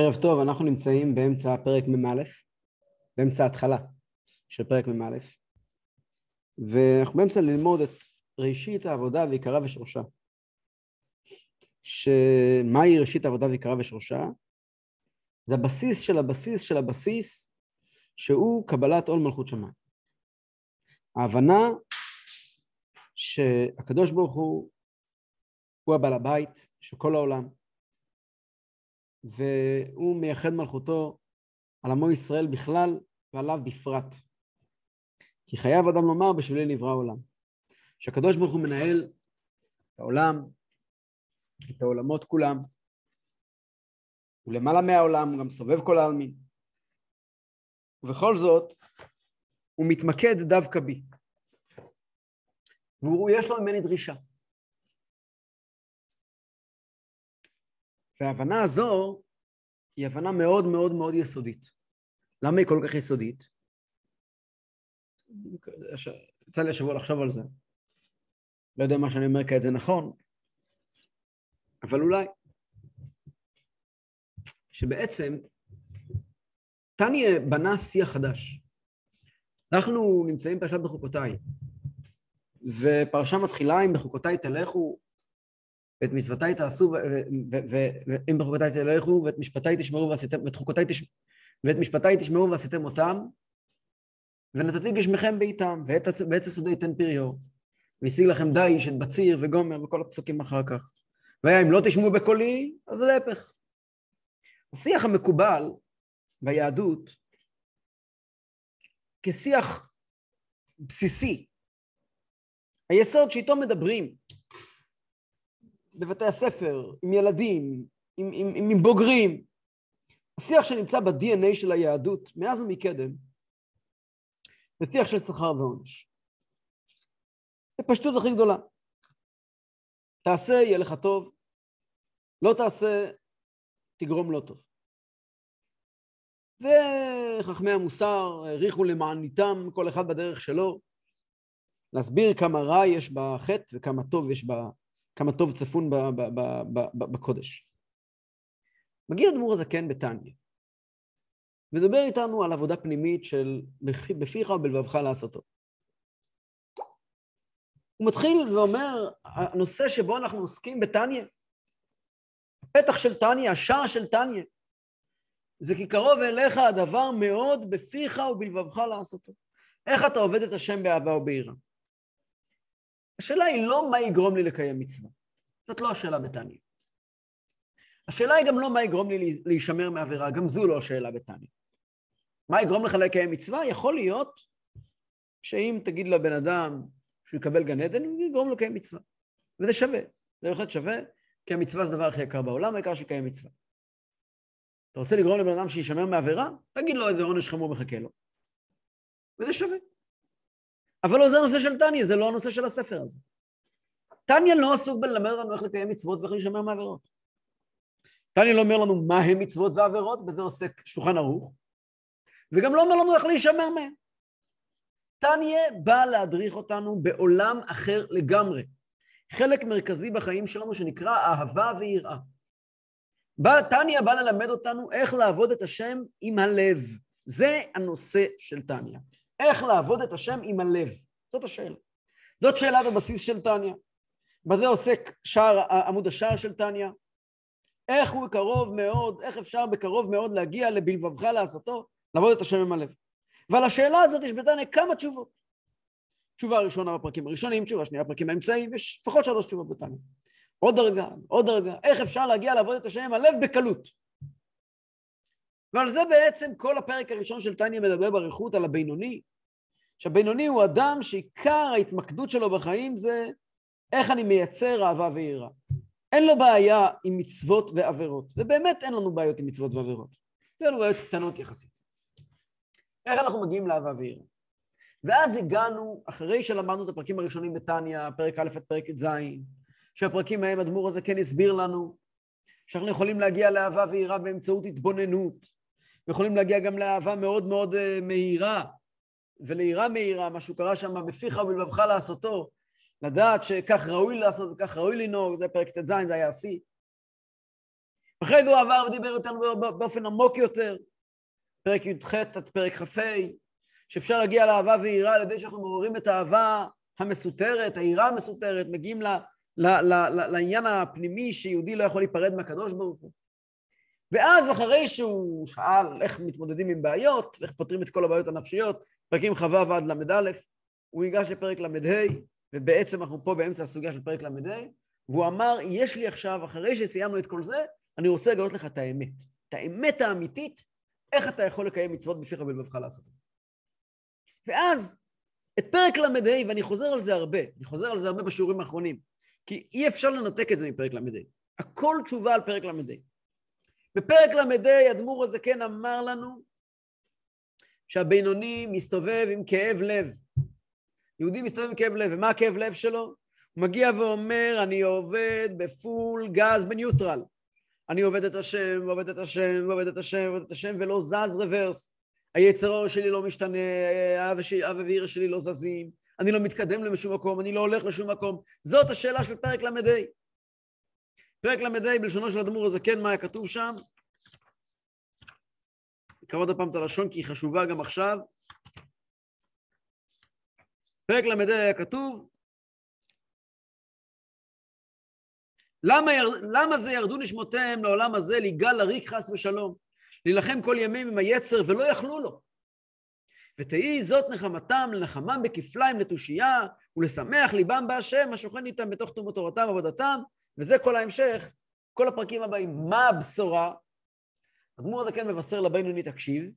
ערב טוב, אנחנו נמצאים באמצע פרק מ"א, באמצע ההתחלה של פרק מ"א, ואנחנו באמצע ללמוד את ראשית העבודה ועיקרה ושורשה. שמהי ראשית העבודה ועיקרה ושורשה? זה הבסיס של הבסיס של הבסיס, שהוא קבלת עול מלכות שמיים. ההבנה שהקדוש ברוך הוא הוא הבעל הבית של כל העולם, והוא מייחד מלכותו על עמו ישראל בכלל ועליו בפרט. כי חייב אדם לומר בשבילי נברא העולם. שהקדוש ברוך הוא מנהל את העולם, את העולמות כולם, ולמעלה מהעולם הוא גם סובב כל העלמין. ובכל זאת, הוא מתמקד דווקא בי. ויש לו ממני דרישה. וההבנה הזו היא הבנה מאוד מאוד מאוד יסודית. למה היא כל כך יסודית? יצא לי השבוע לחשוב על זה. לא יודע מה שאני אומר כעת זה נכון, אבל אולי. שבעצם טניה בנה שיח חדש. אנחנו נמצאים פרשת בחוקותיי, ופרשה מתחילה עם בחוקותיי תלכו ואת מצוותיי תעשו, ואם בחוקותיי תלכו, ואת משפטיי תשמרו ועשיתם, ואת חוקותיי תשמרו, ואת משפטיי תשמעו ועשיתם אותם, ונתתי גשמכם בעיתם, ועץ השדה ייתן פריו, והשיג לכם דיש, את בציר וגומר, וכל הפסוקים אחר כך. והיה אם לא תשמעו בקולי, אז להפך. השיח המקובל ביהדות, כשיח בסיסי, היסוד שאיתו מדברים, בבתי הספר, עם ילדים, עם, עם, עם, עם בוגרים. השיח שנמצא ב-DNA של היהדות, מאז ומקדם, זה שיח של שכר ועונש. זה פשטות הכי גדולה. תעשה, יהיה לך טוב, לא תעשה, תגרום לא טוב. וחכמי המוסר העריכו למעניתם כל אחד בדרך שלו, להסביר כמה רע יש בחטא וכמה טוב יש כמה טוב צפון בקודש. מגיע אדמו"ר הזקן בתניא, מדבר איתנו על עבודה פנימית של בפיך ובלבבך לעשותו. הוא מתחיל ואומר, הנושא שבו אנחנו עוסקים בתניא, הפתח של תניא, השער של תניא, זה כי קרוב אליך הדבר מאוד בפיך ובלבבך לעשותו. איך אתה עובד את השם באהבה וביראה? השאלה היא לא מה יגרום לי לקיים מצווה. זאת לא השאלה בתניא. השאלה היא גם לא מה יגרום לי להישמר מעבירה, גם זו לא השאלה בתניא. מה יגרום לך לקיים מצווה? יכול להיות שאם תגיד לבן אדם שהוא יקבל גן עדן, הוא יגרום לו לקיים מצווה. וזה שווה, זה בהחלט שווה, כי המצווה זה הדבר הכי יקר בעולם, העיקר שיקיים מצווה. אתה רוצה לגרום לבן אדם שישמר מעבירה? תגיד לו איזה עונש חמור מחכה לו. וזה שווה. אבל לא זה הנושא של טניה, זה לא הנושא של הספר הזה. טניה לא עסוק בללמד אותנו איך לקיים מצוות ואיך להישמר מעבירות. טניה לא אומר לנו מה הם מצוות ועבירות, בזה עוסק שולחן ערוך, וגם לא אומר לנו איך להישמר מהם. טניה בא להדריך אותנו בעולם אחר לגמרי. חלק מרכזי בחיים שלנו שנקרא אהבה ויראה. טניה בא ללמד אותנו איך לעבוד את השם עם הלב. זה הנושא של טניה. איך לעבוד את השם עם הלב? זאת השאלה. זאת שאלת הבסיס של טניה. בזה עוסק שער, עמוד השער של טניה. איך הוא קרוב מאוד, איך אפשר בקרוב מאוד להגיע לבלבבך לעשותו, לעבוד את השם עם הלב. ועל השאלה הזאת יש בטניה כמה תשובות. תשובה ראשונה בפרקים הראשונים, תשובה שנייה בפרקים האמצעיים, יש לפחות שלוש תשובות בטניה. עוד דרגה, עוד דרגה, איך אפשר להגיע לעבוד את השם עם הלב בקלות. ועל זה בעצם כל הפרק הראשון של טניה מדבר באריכות על הבינוני, שהבינוני הוא אדם שעיקר ההתמקדות שלו בחיים זה איך אני מייצר אהבה ויראה. אין לו בעיה עם מצוות ועבירות, ובאמת אין לנו בעיות עם מצוות ועבירות. יש לנו בעיות קטנות יחסית. איך אנחנו מגיעים לאהבה ויראה? ואז הגענו, אחרי שלמדנו את הפרקים הראשונים בתניא, פרק א' עד פרק י"ז, שהפרקים ההם אדמו"ר הזה כן הסביר לנו שאנחנו יכולים להגיע לאהבה ויראה באמצעות התבוננות, ויכולים להגיע גם לאהבה מאוד מאוד uh, מהירה, וליראה מהירה, מה שהוא קרא שם, בפיך ובלבבך לעשותו, לדעת שכך ראוי לעשות וכך ראוי לנהוג, זה פרק ט"ז, זה היה השיא. אחרי זה הוא עבר ודיבר איתנו באופן עמוק יותר, פרק י"ח, באופן עמוק יותר, פרק י"ח עד פרק כ"ה, שאפשר להגיע לאהבה ויראה על ידי שאנחנו מעוררים את האהבה המסותרת, היראה המסותרת, מגיעים ל, ל, ל, לעניין הפנימי שיהודי לא יכול להיפרד מהקדוש ברוך הוא. ואז אחרי שהוא שאל איך מתמודדים עם בעיות, איך פותרים את כל הבעיות הנפשיות, פרקים כ"ו עד ל"א, הוא ניגש לפרק ל"ה, ובעצם אנחנו פה באמצע הסוגיה של פרק ל"ה, והוא אמר, יש לי עכשיו, אחרי שסיימנו את כל זה, אני רוצה לגלות לך את האמת. את האמת האמיתית, איך אתה יכול לקיים מצוות בפיך ובלבבך לעשות. ואז, את פרק ל"ה, ואני חוזר על זה הרבה, אני חוזר על זה הרבה בשיעורים האחרונים, כי אי אפשר לנתק את זה מפרק ל"ה. הכל תשובה על פרק ל"ה. בפרק ל"ה, אדמו"ר הזקן אמר לנו שהבינוני מסתובב עם כאב לב. יהודי מסתובב עם כאב לב, ומה הכאב לב שלו? הוא מגיע ואומר, אני עובד בפול גז בניוטרל. אני עובד את השם, עובד את השם, עובד את השם, עובד את השם, ולא זז רוורס. היצר אור שלי לא משתנה, אב ואיר שלי לא זזים, אני לא מתקדם לשום מקום, אני לא הולך לשום מקום. זאת השאלה של פרק ל"ה. פרק ל"ה בלשונו של אדמו"ר הזקן, מה היה כתוב שם? נקרא עוד פעם את הלשון כי היא חשובה גם עכשיו. פרק ל"ה היה כתוב, למה, יר... למה זה ירדו נשמותיהם לעולם הזה ליגל לריק חס ושלום? להילחם כל ימים עם היצר ולא יכלו לו. ותהי זאת נחמתם לנחמם בכפליים לתושייה ולשמח ליבם בהשם השוכן איתם בתוך תומות תורתם ועבודתם וזה כל ההמשך, כל הפרקים הבאים. מה הבשורה? אדמו"ר הזקן מבשר לבינוני תקשיב,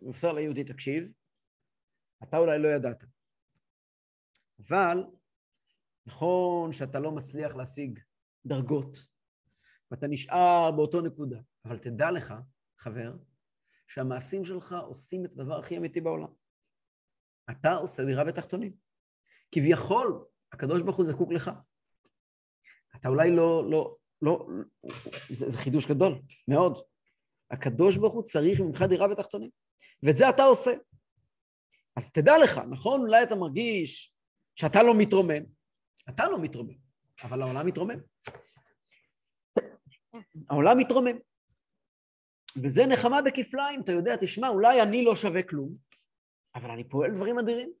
מבשר ליהודי תקשיב, אתה אולי לא ידעת. אבל נכון שאתה לא מצליח להשיג דרגות, ואתה נשאר באותו נקודה, אבל תדע לך, חבר, שהמעשים שלך עושים את הדבר הכי אמיתי בעולם. אתה עושה דירה בתחתונים. כביכול, הקדוש ברוך הוא זקוק לך. אתה אולי לא, לא, לא, זה, זה חידוש גדול, מאוד. הקדוש ברוך הוא צריך ממך דירה בתחתונים, ואת זה אתה עושה. אז תדע לך, נכון? אולי אתה מרגיש שאתה לא מתרומם, אתה לא מתרומם, אבל העולם מתרומם. העולם מתרומם. וזה נחמה בכפליים, אתה יודע, תשמע, אולי אני לא שווה כלום, אבל אני פועל דברים אדירים.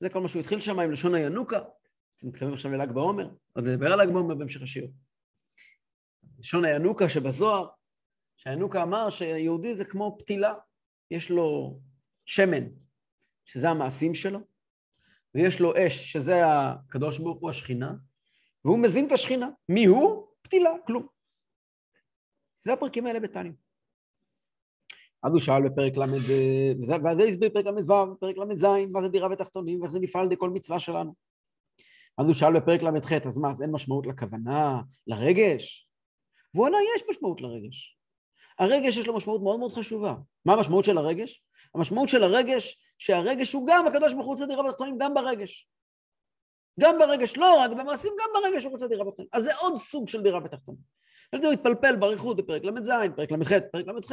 זה כל מה שהוא התחיל שם עם לשון הינוקה. אתם מתכוונים עכשיו לל"ג בעומר? עוד נדבר על ל"ג בעומר בהמשך השיעור. לשון הינוקה שבזוהר, שהינוקה אמר שיהודי זה כמו פתילה, יש לו שמן, שזה המעשים שלו, ויש לו אש, שזה הקדוש ברוך הוא, השכינה, והוא מזין את השכינה. מי הוא? פתילה, כלום. זה הפרקים האלה בתניא. אז הוא שאל בפרק ל', ואז זה הסביר פרק ל"ו, פרק ל"ז, מה זה דירה ותחתונים, ואיך זה נפעל לכל מצווה שלנו. אז הוא שאל בפרק ל"ח, אז מה, אז אין משמעות לכוונה, לרגש? והוא ענה, יש משמעות לרגש. הרגש יש לו משמעות מאוד מאוד חשובה. מה המשמעות של הרגש? המשמעות של הרגש, שהרגש הוא גם, הקדוש ברוך הוא רוצה דירה בתחתונים גם ברגש. גם ברגש, לא רק במעשים, גם ברגש הוא רוצה דירה בתחתונים. אז זה עוד סוג של דירה בתחתונים. הוא התפלפל באריכות בפרק ל"ז, פרק ל"ח, פרק ל"ח,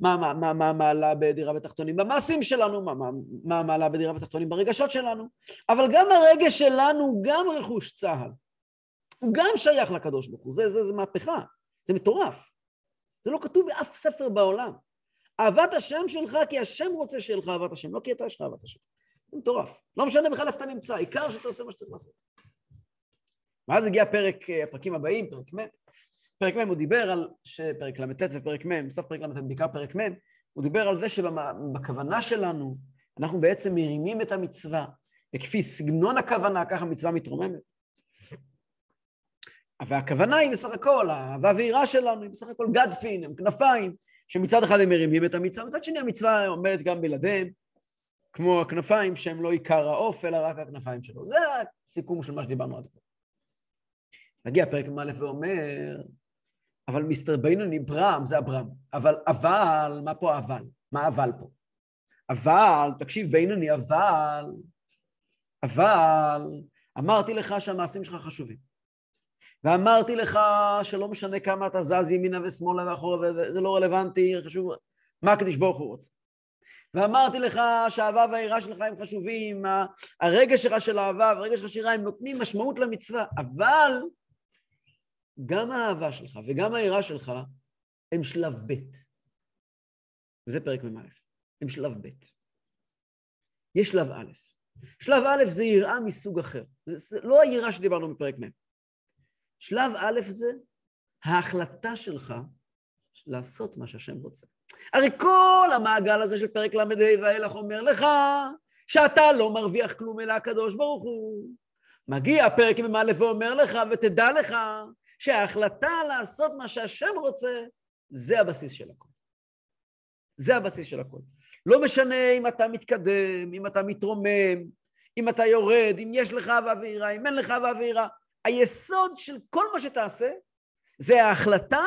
מה המעלה בדירה בתחתונים במעשים שלנו, מה המעלה בדירה בתחתונים ברגשות שלנו, אבל גם הרגש שלנו הוא גם רכוש צה"ל. הוא גם שייך לקדוש ברוך הוא, זה, זה, זה מהפכה, זה מטורף. זה לא כתוב באף ספר בעולם. אהבת השם שלך כי השם רוצה שיהיה לך אהבת השם, לא כי אתה יש לך אהבת השם. זה מטורף. לא משנה בכלל איפה אתה נמצא, העיקר שאתה עושה מה שצריך לעשות. ואז הגיע פרק, הפרקים הבאים, פרק מ', פרק מ' הוא דיבר על, שפרק ל"ט ופרק מ', בסוף פרק ל"ט, בעיקר פרק מ', הוא דיבר על זה שבכוונה שלנו אנחנו בעצם מרימים את המצווה, וכפי סגנון הכוונה, ככה המצווה מתרוממת. והכוונה היא בסך הכל, האהבה והיראה שלנו היא בסך הכל גדפין, הם כנפיים, שמצד אחד הם מרימים את המצווה, מצד שני המצווה עומדת גם בלעדיהם, כמו הכנפיים שהם לא עיקר העוף, אלא רק הכנפיים שלו. זה הסיכום של מה שדיברנו עד פה. מגיע פרק מ"א ואומר, אבל מיסטר ביינוני ברם זה אברהם. אבל, אבל, מה פה אבל? מה אבל פה? אבל, תקשיב ביינוני, אבל, אבל, אמרתי לך שהמעשים שלך חשובים. ואמרתי לך שלא משנה כמה אתה זז ימינה ושמאלה ואחורה, וזה לא רלוונטי, חשוב, מה הקדיש ברוך הוא רוצה. ואמרתי לך שהאהבה והיראה שלך הם חשובים, הרגש שלך של אהבה והרגש שלך של יראה הם נותנים משמעות למצווה, אבל גם האהבה שלך וגם היראה שלך הם שלב ב'. וזה פרק מ"א. הם שלב ב'. יש שלב א'. שלב א' זה יראה מסוג אחר. זה לא היראה שדיברנו בפרק מ'. שלב א' זה ההחלטה שלך לעשות מה שהשם רוצה. הרי כל המעגל הזה של פרק ל"ה ואילך אומר לך שאתה לא מרוויח כלום אלא הקדוש ברוך הוא. מגיע פרק מ"א ואומר לך, ותדע לך שההחלטה לעשות מה שהשם רוצה, זה הבסיס של הכל. זה הבסיס של הכל. לא משנה אם אתה מתקדם, אם אתה מתרומם, אם אתה יורד, אם יש לך אהבה ויראה, אם אין לך אהבה ויראה. היסוד של כל מה שתעשה זה ההחלטה,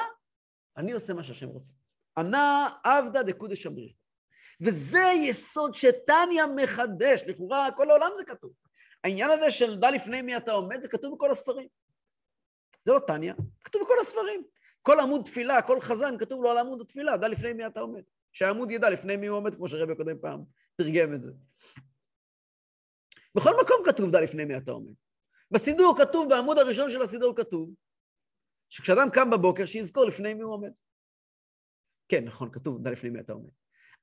אני עושה מה שהשם רוצה. ענה עבדה דקודש אמריך. וזה יסוד שטניה מחדש, לכאורה כל העולם זה כתוב. העניין הזה של דע לפני מי אתה עומד, זה כתוב בכל הספרים. זה לא טניה, כתוב בכל הספרים. כל עמוד תפילה, כל חזן, כתוב לו על עמוד התפילה, דע לפני מי אתה עומד. שהעמוד ידע לפני מי הוא עומד, כמו שרבי קודם פעם תרגם את זה. בכל מקום כתוב דע לפני מי אתה עומד. בסידור כתוב, בעמוד הראשון של הסידור כתוב, שכשאדם קם בבוקר, שיזכור לפני מי הוא עומד. כן, נכון, כתוב דע לפני מי אתה עומד.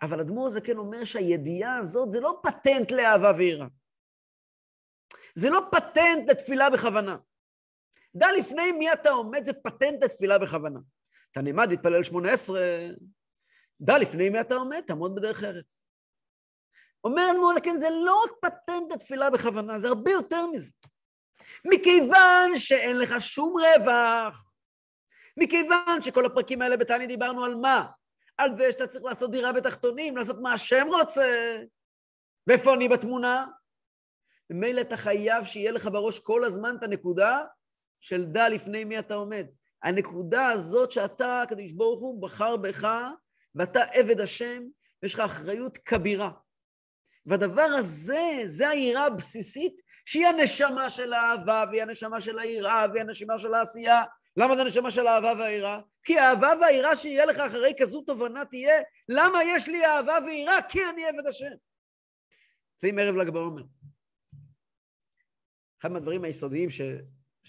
אבל אדמו"ר כן אומר שהידיעה הזאת זה לא פטנט לאהבה ויראה. זה לא פטנט לתפילה בכוונה. דע לפני מי אתה עומד, זה פטנט לתפילה בכוונה. אתה נעמד להתפלל שמונה עשרה, דע לפני מי אתה עומד, תעמוד בדרך ארץ. אומר אדמו"ר כן, זה לא רק פטנט לתפילה בכוונה, זה הרבה יותר מזה. מכיוון שאין לך שום רווח, מכיוון שכל הפרקים האלה בתניא דיברנו על מה? על זה שאתה צריך לעשות דירה בתחתונים, לעשות מה השם רוצה. ואיפה אני בתמונה? ממילא אתה חייב שיהיה לך בראש כל הזמן את הנקודה של דע לפני מי אתה עומד. הנקודה הזאת שאתה, הקדוש ברוך הוא, בחר בך, ואתה עבד השם, ויש לך אחריות כבירה. והדבר הזה, זה היראה הבסיסית, שהיא הנשמה של האהבה, והיא הנשמה של היראה, והיא הנשמה של העשייה. למה זה הנשמה של האהבה והיראה? כי האהבה והיראה שיהיה לך אחרי כזו תובנה תהיה, למה יש לי אהבה ויראה? כי אני עבד השם. יוצאים ערב ל"ג בעומר. אחד מהדברים היסודיים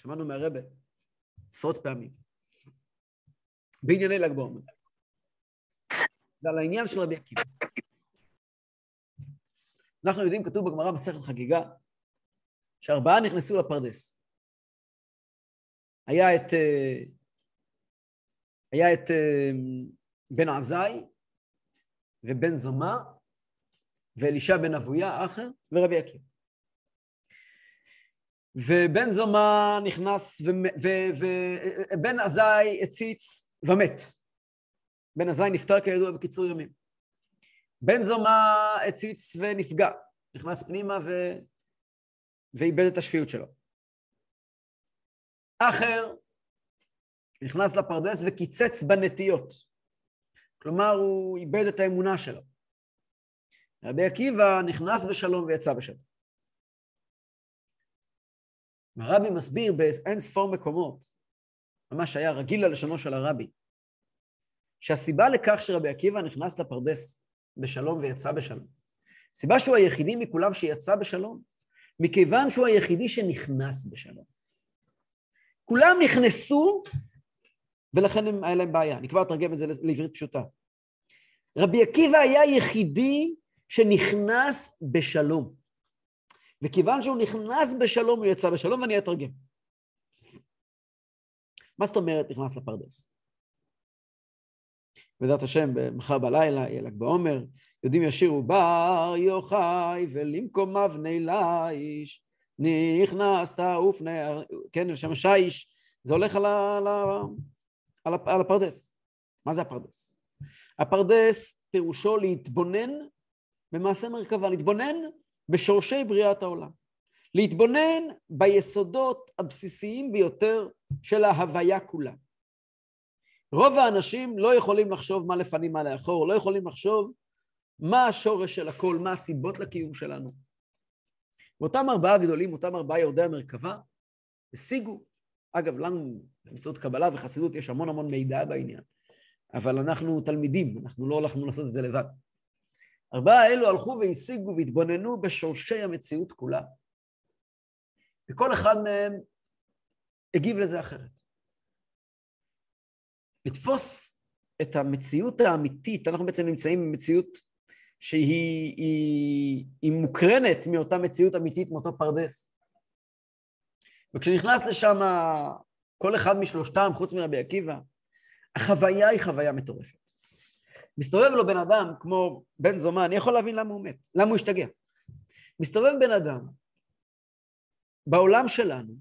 ששמענו מהרבה עשרות פעמים, בענייני ל"ג בעומר, זה על העניין של רבי עקיבא. אנחנו יודעים, כתוב בגמרא מסכת חגיגה, שארבעה נכנסו לפרדס. היה את, אה, היה את אה, בן עזאי ובן זומא ואלישע בן אבויה, אחר, ורבי עקיבא. ובן זומא נכנס, ובן עזאי הציץ ומת. בן עזאי נפטר כידוע בקיצור ימים. בן זומא הציץ ונפגע, נכנס פנימה ו... ואיבד את השפיות שלו. אחר נכנס לפרדס וקיצץ בנטיות. כלומר, הוא איבד את האמונה שלו. רבי עקיבא נכנס בשלום ויצא בשלום. הרבי מסביר באין ספור מקומות, ממש היה רגיל ללשונו של הרבי, שהסיבה לכך שרבי עקיבא נכנס לפרדס בשלום ויצא בשלום, הסיבה שהוא היחידי מכולם שיצא בשלום, מכיוון שהוא היחידי שנכנס בשלום. כולם נכנסו, ולכן הם, היה להם בעיה. אני כבר אתרגם את זה לעברית פשוטה. רבי עקיבא היה היחידי שנכנס בשלום. וכיוון שהוא נכנס בשלום, הוא יצא בשלום, ואני אתרגם. מה זאת אומרת נכנס לפרדס? בעזרת השם, מחר בלילה, יהיה ל"ג בעומר, יודעים ישירו בר יוחאי ולמקום אבני ליש, נכנסת ופני, כן, לשם השיש, זה הולך על, ה, על, ה, על, ה, על הפרדס. מה זה הפרדס? הפרדס פירושו להתבונן במעשה מרכבה, להתבונן בשורשי בריאת העולם. להתבונן ביסודות הבסיסיים ביותר של ההוויה כולה. רוב האנשים לא יכולים לחשוב מה לפנים, מה לאחור, לא יכולים לחשוב מה השורש של הכל, מה הסיבות לקיום שלנו. ואותם ארבעה גדולים, אותם ארבעה יורדי המרכבה, השיגו. אגב, לנו באמצעות קבלה וחסידות יש המון המון מידע בעניין, אבל אנחנו תלמידים, אנחנו לא הלכנו לעשות את זה לבד. ארבעה האלו הלכו והשיגו והתבוננו בשורשי המציאות כולה. וכל אחד מהם הגיב לזה אחרת. לתפוס את המציאות האמיתית, אנחנו בעצם נמצאים במציאות שהיא היא, היא מוקרנת מאותה מציאות אמיתית, מאותו פרדס. וכשנכנס לשם כל אחד משלושתם, חוץ מרבי עקיבא, החוויה היא חוויה מטורפת. מסתובב לו בן אדם כמו בן זומה, אני יכול להבין למה הוא מת, למה הוא השתגע. מסתובב בן אדם בעולם שלנו,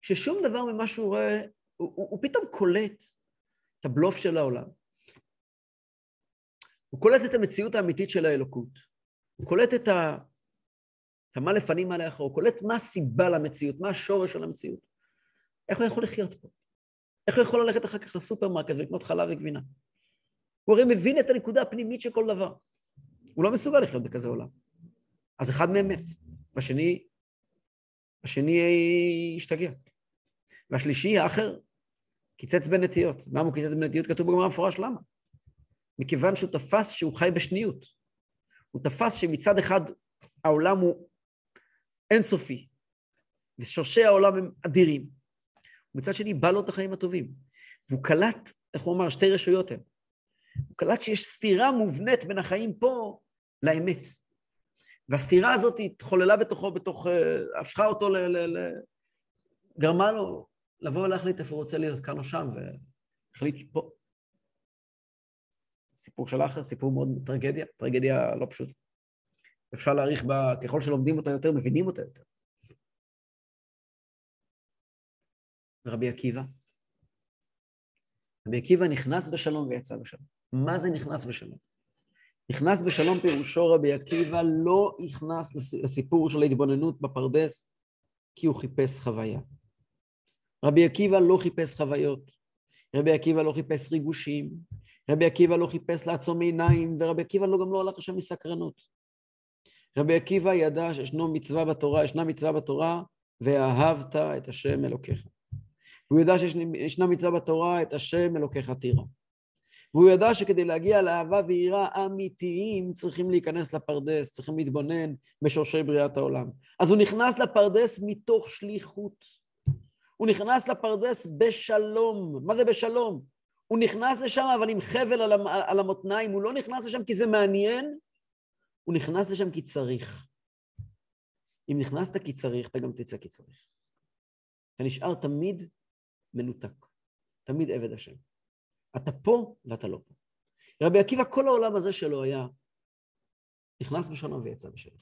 ששום דבר ממה שהוא רואה, הוא, הוא, הוא פתאום קולט את הבלוף של העולם. הוא קולט את המציאות האמיתית של האלוקות. הוא קולט את ה... המה לפנים מה לאחור, הוא קולט מה הסיבה למציאות, מה השורש של המציאות. איך הוא יכול לחיות פה? איך הוא יכול ללכת אחר כך לסופרמרקט ולקנות חלב וגבינה? הוא הרי מבין את הנקודה הפנימית של כל דבר. הוא לא מסוגל לחיות בכזה עולם. אז אחד מהם מת, והשני, השני השתגע. והשלישי, האחר, קיצץ בנטיות. למה הוא קיצץ בנטיות? כתוב בגמרא מפורש למה. מכיוון שהוא תפס שהוא חי בשניות. הוא תפס שמצד אחד העולם הוא אינסופי, ושורשי העולם הם אדירים. ומצד שני בא לו את החיים הטובים. והוא קלט, איך הוא אמר, שתי רשויות הן. הוא קלט שיש סתירה מובנית בין החיים פה לאמת. והסתירה הזאת התחוללה בתוכו, בתוך, אה, הפכה אותו ל... ל, ל גרמה לו לבוא ולהחליט איפה הוא רוצה להיות, כאן או שם, והחליט פה. סיפור של אחר, סיפור מאוד טרגדיה, טרגדיה לא פשוט. אפשר להעריך בה, ככל שלומדים אותה יותר, מבינים אותה יותר. ורבי עקיבא? רבי עקיבא נכנס בשלום ויצא בשלום. מה זה נכנס בשלום? נכנס בשלום פירושו רבי עקיבא לא נכנס לסיפור של ההתבוננות בפרדס כי הוא חיפש חוויה. רבי עקיבא לא חיפש חוויות, רבי עקיבא לא חיפש ריגושים, רבי עקיבא לא חיפש לעצום עיניים, ורבי עקיבא לא גם לא הלך לשם מסקרנות. רבי עקיבא ידע שישנו מצווה בתורה, ישנה מצווה בתורה, ואהבת את השם אלוקיך. והוא ידע שישנה מצווה בתורה, את השם אלוקיך תירא. והוא ידע שכדי להגיע לאהבה ויראה אמיתיים צריכים להיכנס לפרדס, צריכים להתבונן בשורשי בריאת העולם. אז הוא נכנס לפרדס מתוך שליחות. הוא נכנס לפרדס בשלום. מה זה בשלום? הוא נכנס לשם אבל עם חבל על המותניים, הוא לא נכנס לשם כי זה מעניין, הוא נכנס לשם כי צריך. אם נכנסת כי צריך, אתה גם תצא כי צריך. אתה נשאר תמיד מנותק, תמיד עבד השם. אתה פה ואתה לא פה. רבי עקיבא, כל העולם הזה שלו היה נכנס בשלום ויצא בשלום.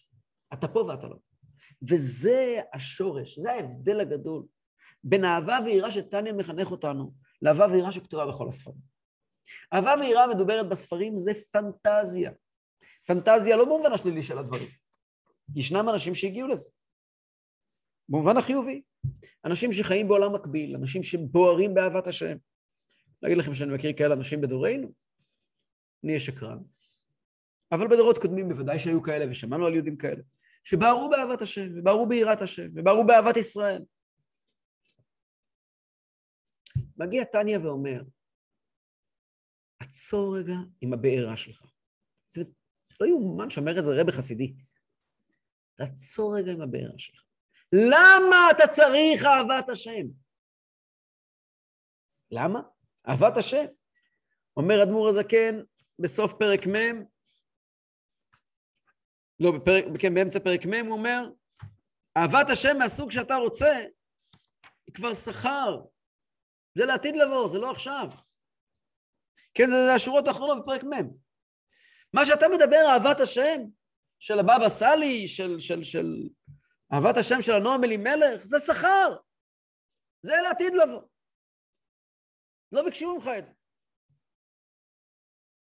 אתה פה ואתה לא. וזה השורש, זה ההבדל הגדול בין אהבה ויראה שטניה מחנך אותנו לאהבה ויראה שכתובה בכל הספרים. אהבה ויראה מדוברת בספרים זה פנטזיה. פנטזיה לא במובן השלילי של הדברים. ישנם אנשים שהגיעו לזה. במובן החיובי. אנשים שחיים בעולם מקביל, אנשים שבוערים באהבת השם. להגיד לכם שאני מכיר כאלה אנשים בדורנו? אני אהיה שקרן. אבל בדורות קודמים בוודאי שהיו כאלה, ושמענו על יהודים כאלה, שבערו באהבת השם, ובערו ביראת השם, ובערו באהבת ישראל. מגיע טניה ואומר, עצור רגע עם הבעירה שלך. אומרת, לא יאומן שאומר את זה רבי חסידי. תעצור רגע עם הבעירה שלך. למה אתה צריך אהבת השם? למה? אהבת השם. אומר אדמו"ר הזקן בסוף פרק מ', לא, בפרק, כן, באמצע פרק מ', הוא אומר, אהבת השם מהסוג שאתה רוצה, היא כבר שכר. זה לעתיד לבוא, זה לא עכשיו. כן, זה, זה השורות האחרונות בפרק מ'. מה שאתה מדבר, אהבת השם, של הבבא סאלי, של, של, של אהבת השם של הנועם אלימלך, זה שכר. זה לעתיד לבוא. לא ביקשו ממך את זה.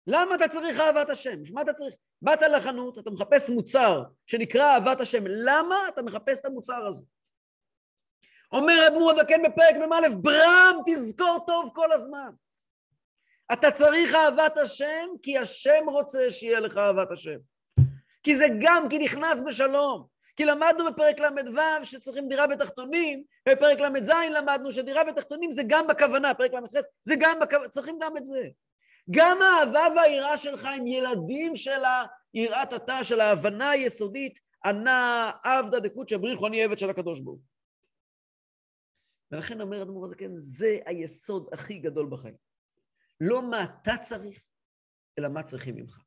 למה אתה צריך אהבת השם? מה אתה צריך? באת לחנות, אתה מחפש מוצר שנקרא אהבת השם. למה אתה מחפש את המוצר הזה? אומר אדמו"ר הזקן בפרק מ"א, ברם תזכור טוב כל הזמן. אתה צריך אהבת השם כי השם רוצה שיהיה לך אהבת השם. כי זה גם כי נכנס בשלום. כי למדנו בפרק ל"ו שצריכים דירה בתחתונים, בפרק ל"ז למדנו שדירה בתחתונים זה גם בכוונה, פרק ל"ח זה גם בכוונה, צריכים גם את זה. גם האהבה והיראה שלך הם ילדים של היראת התא, של ההבנה היסודית, ענה עבדא דקודשא בריחו אני עבד של הקדוש ברוך ולכן אומר אדמו"ר הזקן, זה היסוד הכי גדול בחיים. לא מה אתה צריך, אלא מה צריכים ממך.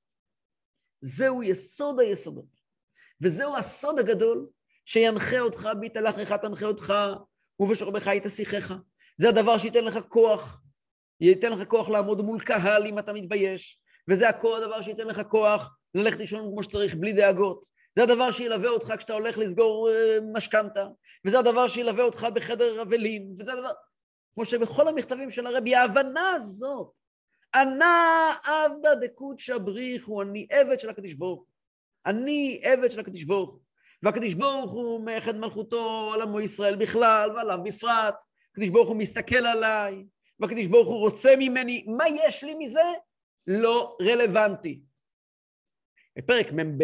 זהו יסוד היסודות. וזהו הסוד הגדול שינחה אותך, בהתהלכך תנחה אותך, ובשוכבך היית שיחך. זה הדבר שייתן לך כוח. ייתן לך כוח לעמוד מול קהל אם אתה מתבייש, וזה הכל הדבר שייתן לך כוח ללכת לישון כמו שצריך, בלי דאגות. זה הדבר שילווה אותך כשאתה הולך לסגור אה, משכנתה, וזה הדבר שילווה אותך בחדר אבלים, וזה הדבר... כמו שבכל המכתבים של הרבי, ההבנה הזאת, ענה עבדא דקודשא בריחו, אני עבד של הקדוש ברוך הוא. אני עבד של הקדוש ברוך הוא. והקדוש ברוך הוא מאחד מלכותו על עמו ישראל בכלל ועליו בפרט. הקדוש ברוך הוא מסתכל עליי, והקדוש ברוך הוא רוצה ממני, מה יש לי מזה? לא רלוונטי. בפרק מ"ב,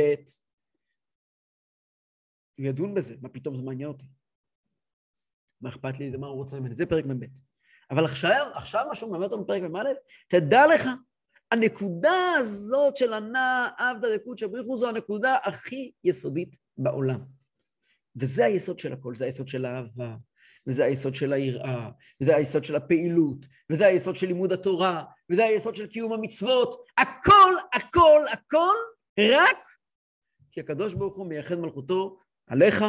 הוא ידון בזה, מה פתאום זה מעניין אותי? מה אכפת לי ומה הוא רוצה ממני? זה פרק מ"ב. אבל עכשיו, עכשיו מה שהוא מלמד אותנו בפרק מ"א, תדע לך, הנקודה הזאת של הנע עבדא דקודשא בריחו זו הנקודה הכי יסודית בעולם. וזה היסוד של הכל, זה היסוד של האהבה, וזה היסוד של היראה, וזה היסוד של הפעילות, וזה היסוד של לימוד התורה, וזה היסוד של קיום המצוות. הכל, הכל, הכל, רק כי הקדוש ברוך הוא מייחד מלכותו עליך,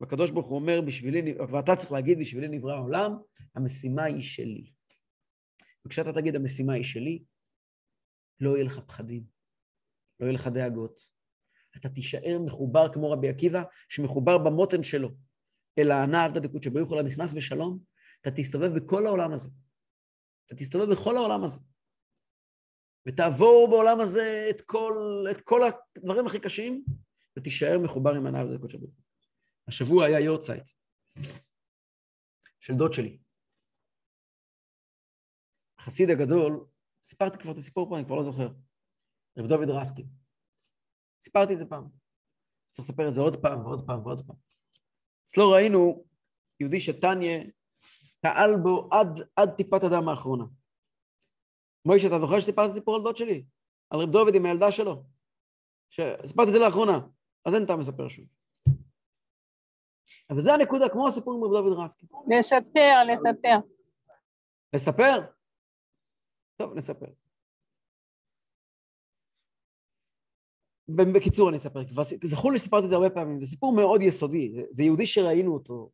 והקדוש ברוך הוא אומר בשבילי, ואתה צריך להגיד בשבילי נברא העולם, המשימה היא שלי. וכשאתה תגיד המשימה היא שלי, לא יהיה לך פחדים, לא יהיה לך דאגות. אתה תישאר מחובר כמו רבי עקיבא, שמחובר במותן שלו אל הענה עבדא דקות שבו יכולה נכנס בשלום, אתה תסתובב בכל העולם הזה. אתה תסתובב בכל העולם הזה. ותעבור בעולם הזה את כל, את כל הדברים הכי קשים, ותישאר מחובר עם הנעל דקות שבו. השבוע היה יורצייט של דוד שלי. החסיד הגדול, סיפרתי כבר את הסיפור פה, אני כבר לא זוכר. רב דוד רסקין. סיפרתי את זה פעם. צריך לספר את זה עוד פעם ועוד פעם ועוד פעם. אצלו ראינו יהודי שטניה פעל בו עד, עד טיפת הדם האחרונה. מוישה, אתה זוכר שסיפרתי את סיפור על דוד שלי? על רב דוד עם הילדה שלו? סיפרתי את זה לאחרונה, אז אין טעם לספר שוב. אבל זה הנקודה, כמו הסיפור עם רב דוד רסקי. לספר, לספר. לספר? טוב, נספר. בקיצור אני אספר, כבר זכור לי שסיפרתי את זה הרבה פעמים, זה סיפור מאוד יסודי, זה יהודי שראינו אותו.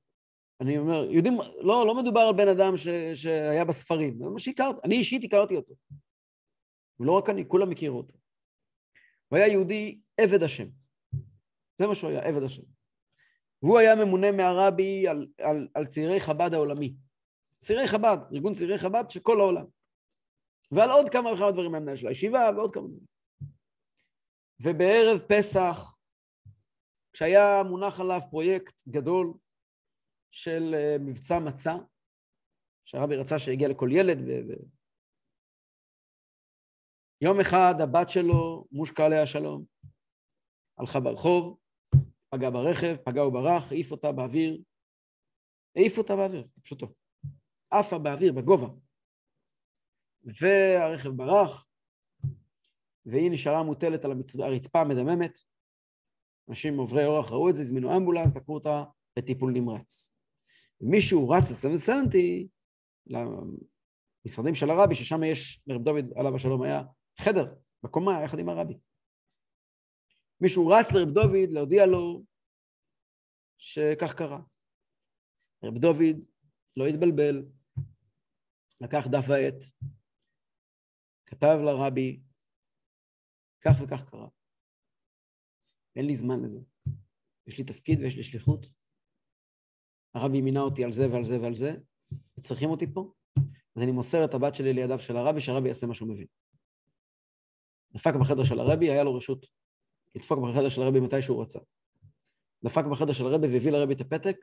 אני אומר, יהודים, לא, לא מדובר על בן אדם ש, שהיה בספרים, זה מה שהכרתי, אני אישית הכרתי אותו. ולא רק אני, כולם הכירו אותו. הוא היה יהודי עבד השם. זה מה שהוא היה, עבד השם. והוא היה ממונה מהרבי על, על, על צעירי חב"ד העולמי. צעירי חב"ד, ארגון צעירי חב"ד של כל העולם. ועל עוד כמה וכמה דברים מהמנהל של הישיבה ועוד כמה דברים. ובערב פסח, כשהיה מונח עליו פרויקט גדול של אה, מבצע מצה, שהרבי רצה שיגיע לכל ילד, ו... יום אחד הבת שלו, מושקה עליה שלום, הלכה ברחוב, פגע ברכב, פגע וברח, העיף אותה באוויר, העיף אותה באוויר, פשוטו. עפה באוויר, בגובה. והרכב ברח, והיא נשארה מוטלת על הרצפה המדממת. אנשים עוברי אורח ראו את זה, הזמינו אמבולנס, לקחו אותה לטיפול נמרץ. ומישהו רץ ל-770, למשרדים של הרבי, ששם יש, לרב דוד עליו השלום היה חדר בקומה יחד עם הרבי. מישהו רץ לרב דוד להודיע לו שכך קרה. רב דוד לא התבלבל, לקח דף ועט, כתב לרבי, כך וכך קרה. אין לי זמן לזה. יש לי תפקיד ויש לי שליחות. הרבי מינה אותי על זה ועל זה ועל זה, צריכים אותי פה, אז אני מוסר את הבת שלי לידיו של הרבי, שהרבי יעשה מה שהוא מבין. דפק בחדר של הרבי, היה לו רשות לדפוק בחדר של הרבי מתי שהוא רצה. דפק בחדר של הרבי והביא לרבי את הפתק,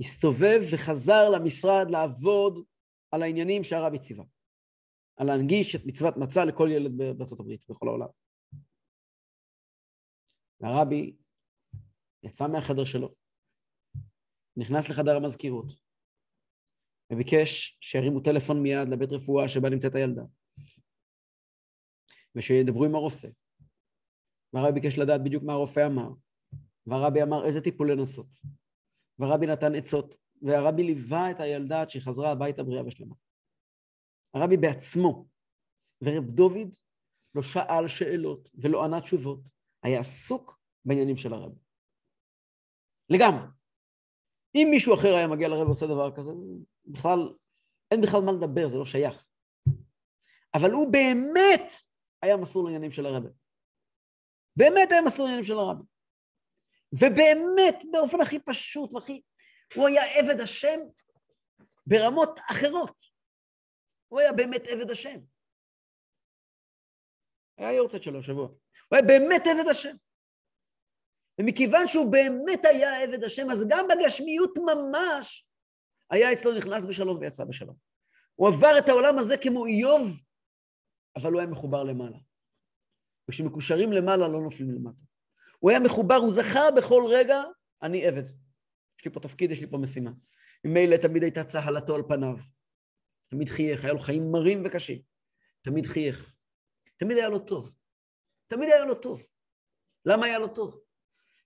הסתובב וחזר למשרד לעבוד על העניינים שהרבי ציווה. על להנגיש את מצוות מצה לכל ילד בארצות הברית, בכל העולם. והרבי יצא מהחדר שלו, נכנס לחדר המזכירות, וביקש שירימו טלפון מיד לבית רפואה שבה נמצאת הילדה, ושידברו עם הרופא. והרבי ביקש לדעת בדיוק מה הרופא אמר, והרבי אמר איזה טיפול לנסות. והרבי נתן עצות, והרבי ליווה את הילדה עד שהיא חזרה הביתה בריאה ושלמה. הרבי בעצמו ורב דוד לא שאל שאלות ולא ענה תשובות, היה עסוק בעניינים של הרב. לגמרי. אם מישהו אחר היה מגיע לרב ועושה דבר כזה, בכלל, אין בכלל מה לדבר, זה לא שייך. אבל הוא באמת היה מסור לעניינים של הרב. באמת היה מסור לעניינים של הרב. ובאמת, באופן הכי פשוט והכי... הוא היה עבד השם ברמות אחרות. הוא היה באמת עבד השם. היה יורצת שלו שבוע. הוא היה באמת עבד השם. ומכיוון שהוא באמת היה עבד השם, אז גם בגשמיות ממש היה אצלו נכנס בשלום ויצא בשלום. הוא עבר את העולם הזה כמו איוב, אבל הוא היה מחובר למעלה. וכשמקושרים למעלה לא נופלים למטה. הוא היה מחובר, הוא זכר בכל רגע, אני עבד. יש לי פה תפקיד, יש לי פה משימה. ממילא תמיד הייתה צהלתו על פניו. תמיד חייך, היה לו חיים מרים וקשים. תמיד חייך. תמיד היה לו טוב. תמיד היה לו טוב. למה היה לו טוב?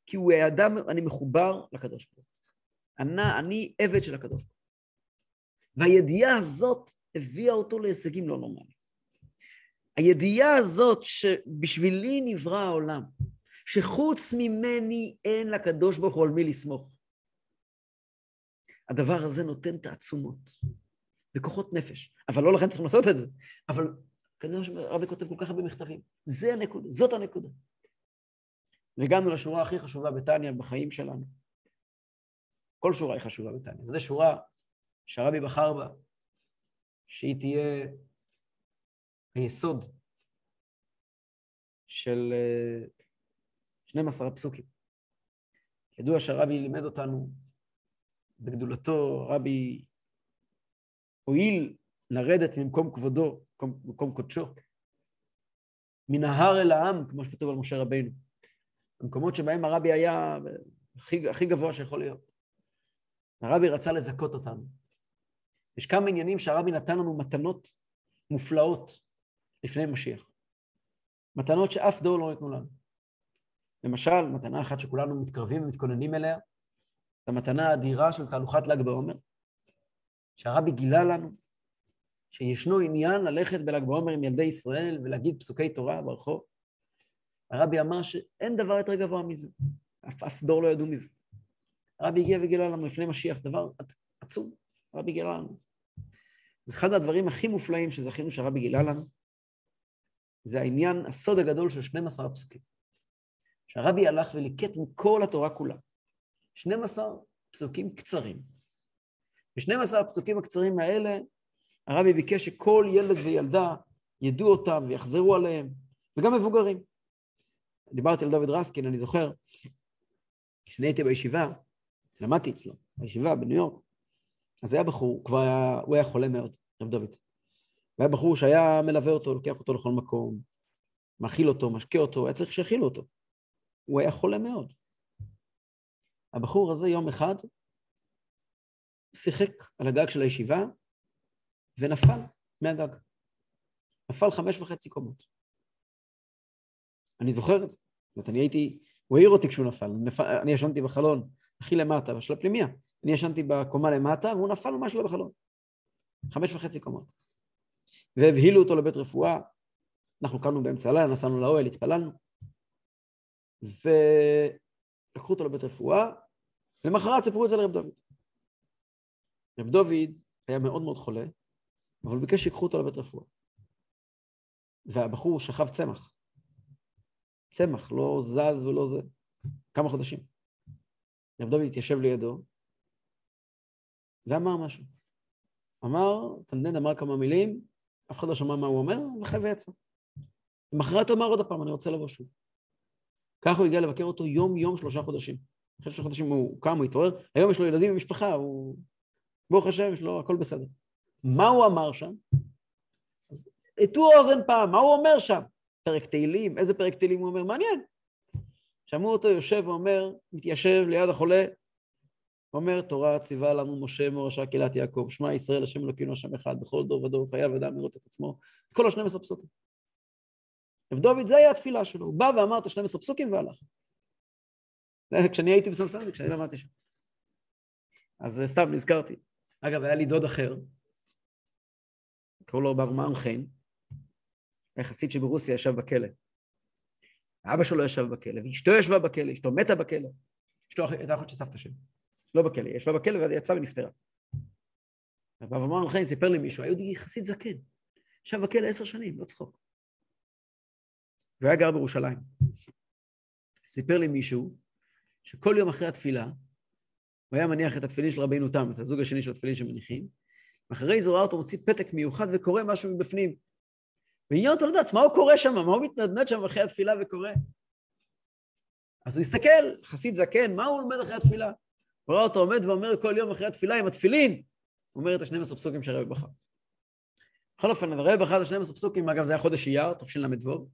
כי הוא היה אדם, אני מחובר לקדוש ברוך הוא. אני עבד של הקדוש ברוך הוא. והידיעה הזאת הביאה אותו להישגים לא נורמליים. הידיעה הזאת שבשבילי נברא העולם, שחוץ ממני אין לקדוש ברוך הוא על מי לסמוך. הדבר הזה נותן תעצומות וכוחות נפש, אבל לא לכן צריכים לעשות את זה. אבל כנראה שרבי כותב כל כך הרבה מכתבים. זה הנקודה, זאת הנקודה. והגענו לשורה הכי חשובה בתניא בחיים שלנו. כל שורה היא חשובה בתניא. וזו שורה שהרבי בחר בה, שהיא תהיה היסוד של 12 אה, הפסוקים. ידוע שהרבי לימד אותנו בגדולתו, רבי הואיל לרדת ממקום כבודו, מקום, מקום קודשו, מן ההר אל העם, כמו שכתוב על משה רבינו. המקומות שבהם הרבי היה הכי, הכי גבוה שיכול להיות. הרבי רצה לזכות אותנו. יש כמה עניינים שהרבי נתן לנו מתנות מופלאות לפני משיח. מתנות שאף דור לא נתנו לנו. למשל, מתנה אחת שכולנו מתקרבים ומתכוננים אליה, המתנה האדירה של תהלוכת ל"ג בעומר, שהרבי גילה לנו שישנו עניין ללכת בל"ג בעומר עם ילדי ישראל ולהגיד פסוקי תורה ברחוב. הרבי אמר שאין דבר יותר גבוה מזה, אף, אף דור לא ידעו מזה. הרבי הגיע וגילה לנו לפני משיח דבר עצום, הרבי גילה לנו. זה אחד הדברים הכי מופלאים שזכינו שהרבי גילה לנו, זה העניין, הסוד הגדול של 12 הפסוקים. שהרבי הלך וליקט מכל התורה כולה. 12 פסוקים קצרים. ב-12 הפסוקים הקצרים האלה, הרבי ביקש שכל ילד וילדה ידעו אותם ויחזרו עליהם, וגם מבוגרים. דיברתי על דוד רסקין, אני זוכר, כשאני הייתי בישיבה, למדתי אצלו, בישיבה בניו יורק, אז היה בחור, הוא כבר היה, הוא היה חולה מאוד, רב דוד. והיה בחור שהיה מלווה אותו, לוקח אותו לכל מקום, מאכיל אותו, משקה אותו, היה צריך שיאכילו אותו. הוא היה חולה מאוד. הבחור הזה יום אחד שיחק על הגג של הישיבה ונפל מהגג. נפל חמש וחצי קומות. אני זוכר את זה. זאת אומרת, אני הייתי, הוא העיר אותי כשהוא נפל. אני ישנתי בחלון הכי למטה, של הפנימיה. אני ישנתי בקומה למטה, והוא נפל ממש לא בחלון. חמש וחצי קומות. והבהילו אותו לבית רפואה. אנחנו קמנו באמצע הלילה, נסענו לאוהל, התפללנו. ולקחו אותו לבית רפואה, למחרת סיפרו את זה לרב דוד. רב דוד היה מאוד מאוד חולה, אבל ביקש שיקחו אותו לבית רפואה. והבחור שכב צמח. צמח, לא זז ולא זה. כמה חודשים. רב דוד התיישב לידו ואמר משהו. אמר, תנדנד אמר כמה מילים, אף אחד לא שמע מה הוא אומר, וחי ויצא. למחרת הוא אמר עוד פעם, אני רוצה לבוא שוב. ככה הוא הגיע לבקר אותו יום-יום שלושה חודשים. אחרי שלושה חודשים הוא קם, הוא התעורר, היום יש לו ילדים ומשפחה, הוא... ברוך השם, יש לו הכל בסדר. מה הוא אמר שם? אז הטו אוזן פעם, מה הוא אומר שם? פרק תהילים, איזה פרק תהילים הוא אומר? מעניין. שמעו אותו יושב ואומר, מתיישב ליד החולה, אומר, תורה ציווה לנו משה מורשה קהילת יעקב, שמע ישראל השם אלוקינו השם אחד, בכל דור ודור חייב אדם לראות את עצמו, את כל השנים עשר פסוקים. רב דוד, זה היה התפילה שלו, הוא בא ואמר את השנים עשר פסוקים והלך. כשאני הייתי בסמסונג, כשאני למדתי שם. אז סתם נזכרתי. אגב, היה לי דוד אחר, קראו לו בר היה חסיד שברוסיה ישב בכלא. אבא שלו ישב בכלא, ואשתו ישבה בכלא, אשתו מתה בכלא. אשתו הייתה אחות של סבתא שלי. לא בכלא, היא ישבה בכלא ואז יצאה ונפטרה. הרב אמר לכם, סיפר לי מישהו, היה חסיד זקן. ישב בכלא עשר שנים, לא צחוק. והוא היה גר בירושלים. סיפר לי מישהו שכל יום אחרי התפילה, הוא היה מניח את התפילין של רבינו תם, את הזוג השני של התפילין שמניחים, ואחרי זה הוא ראה אותו מוציא פתק מיוחד וקורא משהו מבפנים. ועניין אותו לדעת מה הוא קורא שם, מה הוא מתנדנד שם אחרי התפילה וקורא. אז הוא הסתכל, חסיד זקן, מה הוא לומד אחרי התפילה? הוא ראה אותו עומד ואומר כל יום אחרי התפילה עם התפילין, הוא אומר את השני עשר פסוקים של הרבי בחר. בכל אופן, הרבי בחר את השני עשר פסוקים, אגב זה היה חודש אייר, תשל"ו,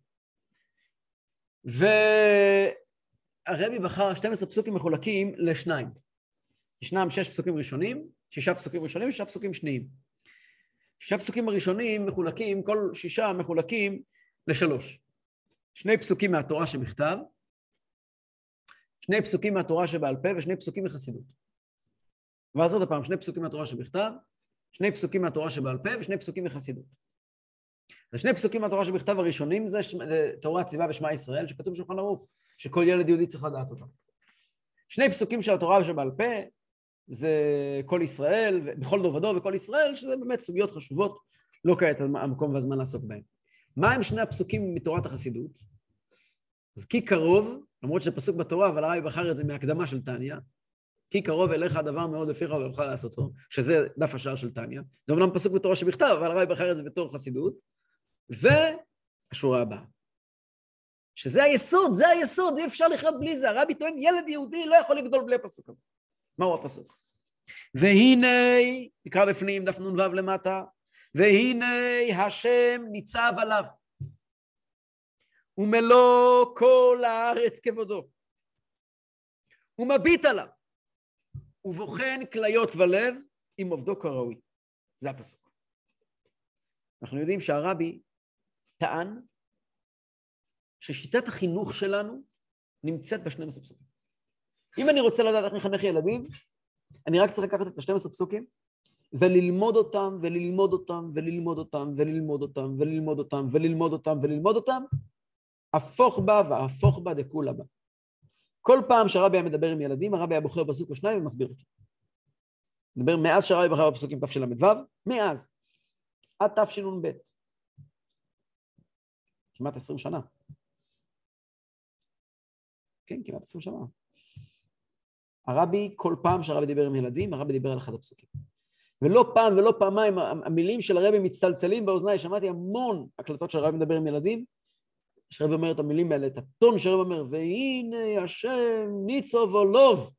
והרבי בחר 12 פסוקים מחולקים לשניים. ישנם שש פסוקים ראשונים, שישה פסוקים ראשונים ושישה פסוקים שניים. שישה פסוקים הראשונים מחולקים, כל שישה מחולקים לשלוש. שני פסוקים מהתורה שבכתב, שני פסוקים מהתורה שבעל פה ושני פסוקים מחסידות. ואז עוד פעם, שני פסוקים מהתורה שבכתב, שני פסוקים מהתורה שבעל פה ושני פסוקים מחסידות. אז שני פסוקים מהתורה שבכתב הראשונים זה תורה ציווה ושמע ישראל, שכתוב בשולחן ערוך, שכל ילד יהודי צריך לדעת אותם. שני פסוקים של התורה שבעל פה זה כל ישראל, בכל דור ודור וכל ישראל, שזה באמת סוגיות חשובות, לא כעת המקום והזמן לעסוק בהן. מה הם שני הפסוקים מתורת החסידות? אז כי קרוב, למרות שזה פסוק בתורה, אבל הרבי בחר את זה מהקדמה של טניה, כי קרוב אליך הדבר מאוד בפיך ובלך לעשותו, שזה דף השער של טניה. זה אומנם פסוק בתורה שבכתב, אבל הרבי בחר את זה בתור חסידות. והשורה הבאה, שזה היסוד, זה היסוד, אי אפשר לחיות בלי זה. הרבי טוען, ילד יהודי לא יכול לגדול בלי הפסוק הזה. מהו הפסוק? והנה, נקרא בפנים, דף נ"ו למטה, והנה השם ניצב עליו, ומלוא כל הארץ כבודו, ומביט עליו, ובוחן כליות ולב עם עובדו כראוי. זה הפסוק. אנחנו יודעים שהרבי טען ששיטת החינוך שלנו נמצאת בשני עשרה פסוקים. אם אני רוצה לדעת איך לחנך ילדים, אני רק צריך לקחת את ה-12 פסוקים וללמוד אותם, וללמוד אותם, וללמוד אותם, וללמוד אותם, וללמוד אותם, וללמוד אותם, וללמוד אותם, הפוך בה והפוך בה דכולה בה. כל פעם שהרבי היה מדבר עם ילדים, הרבי היה בוחר פסוק או שניים ומסביר אותו. מדבר מאז שהרבי בחר בפסוקים תשל"ו, מאז, עד תשנ"ב. כמעט עשרים שנה. כן, כמעט עשרים שנה. הרבי, כל פעם שהרבי דיבר עם ילדים, הרבי דיבר על אחד הפסוקים. ולא פעם ולא פעמיים המילים של הרבי מצטלצלים באוזניי, שמעתי המון הקלטות של הרבי מדבר עם ילדים, שהרבי אומר את המילים האלה, את הטון שהרבי אומר, והנה השם ניצוב עולוב,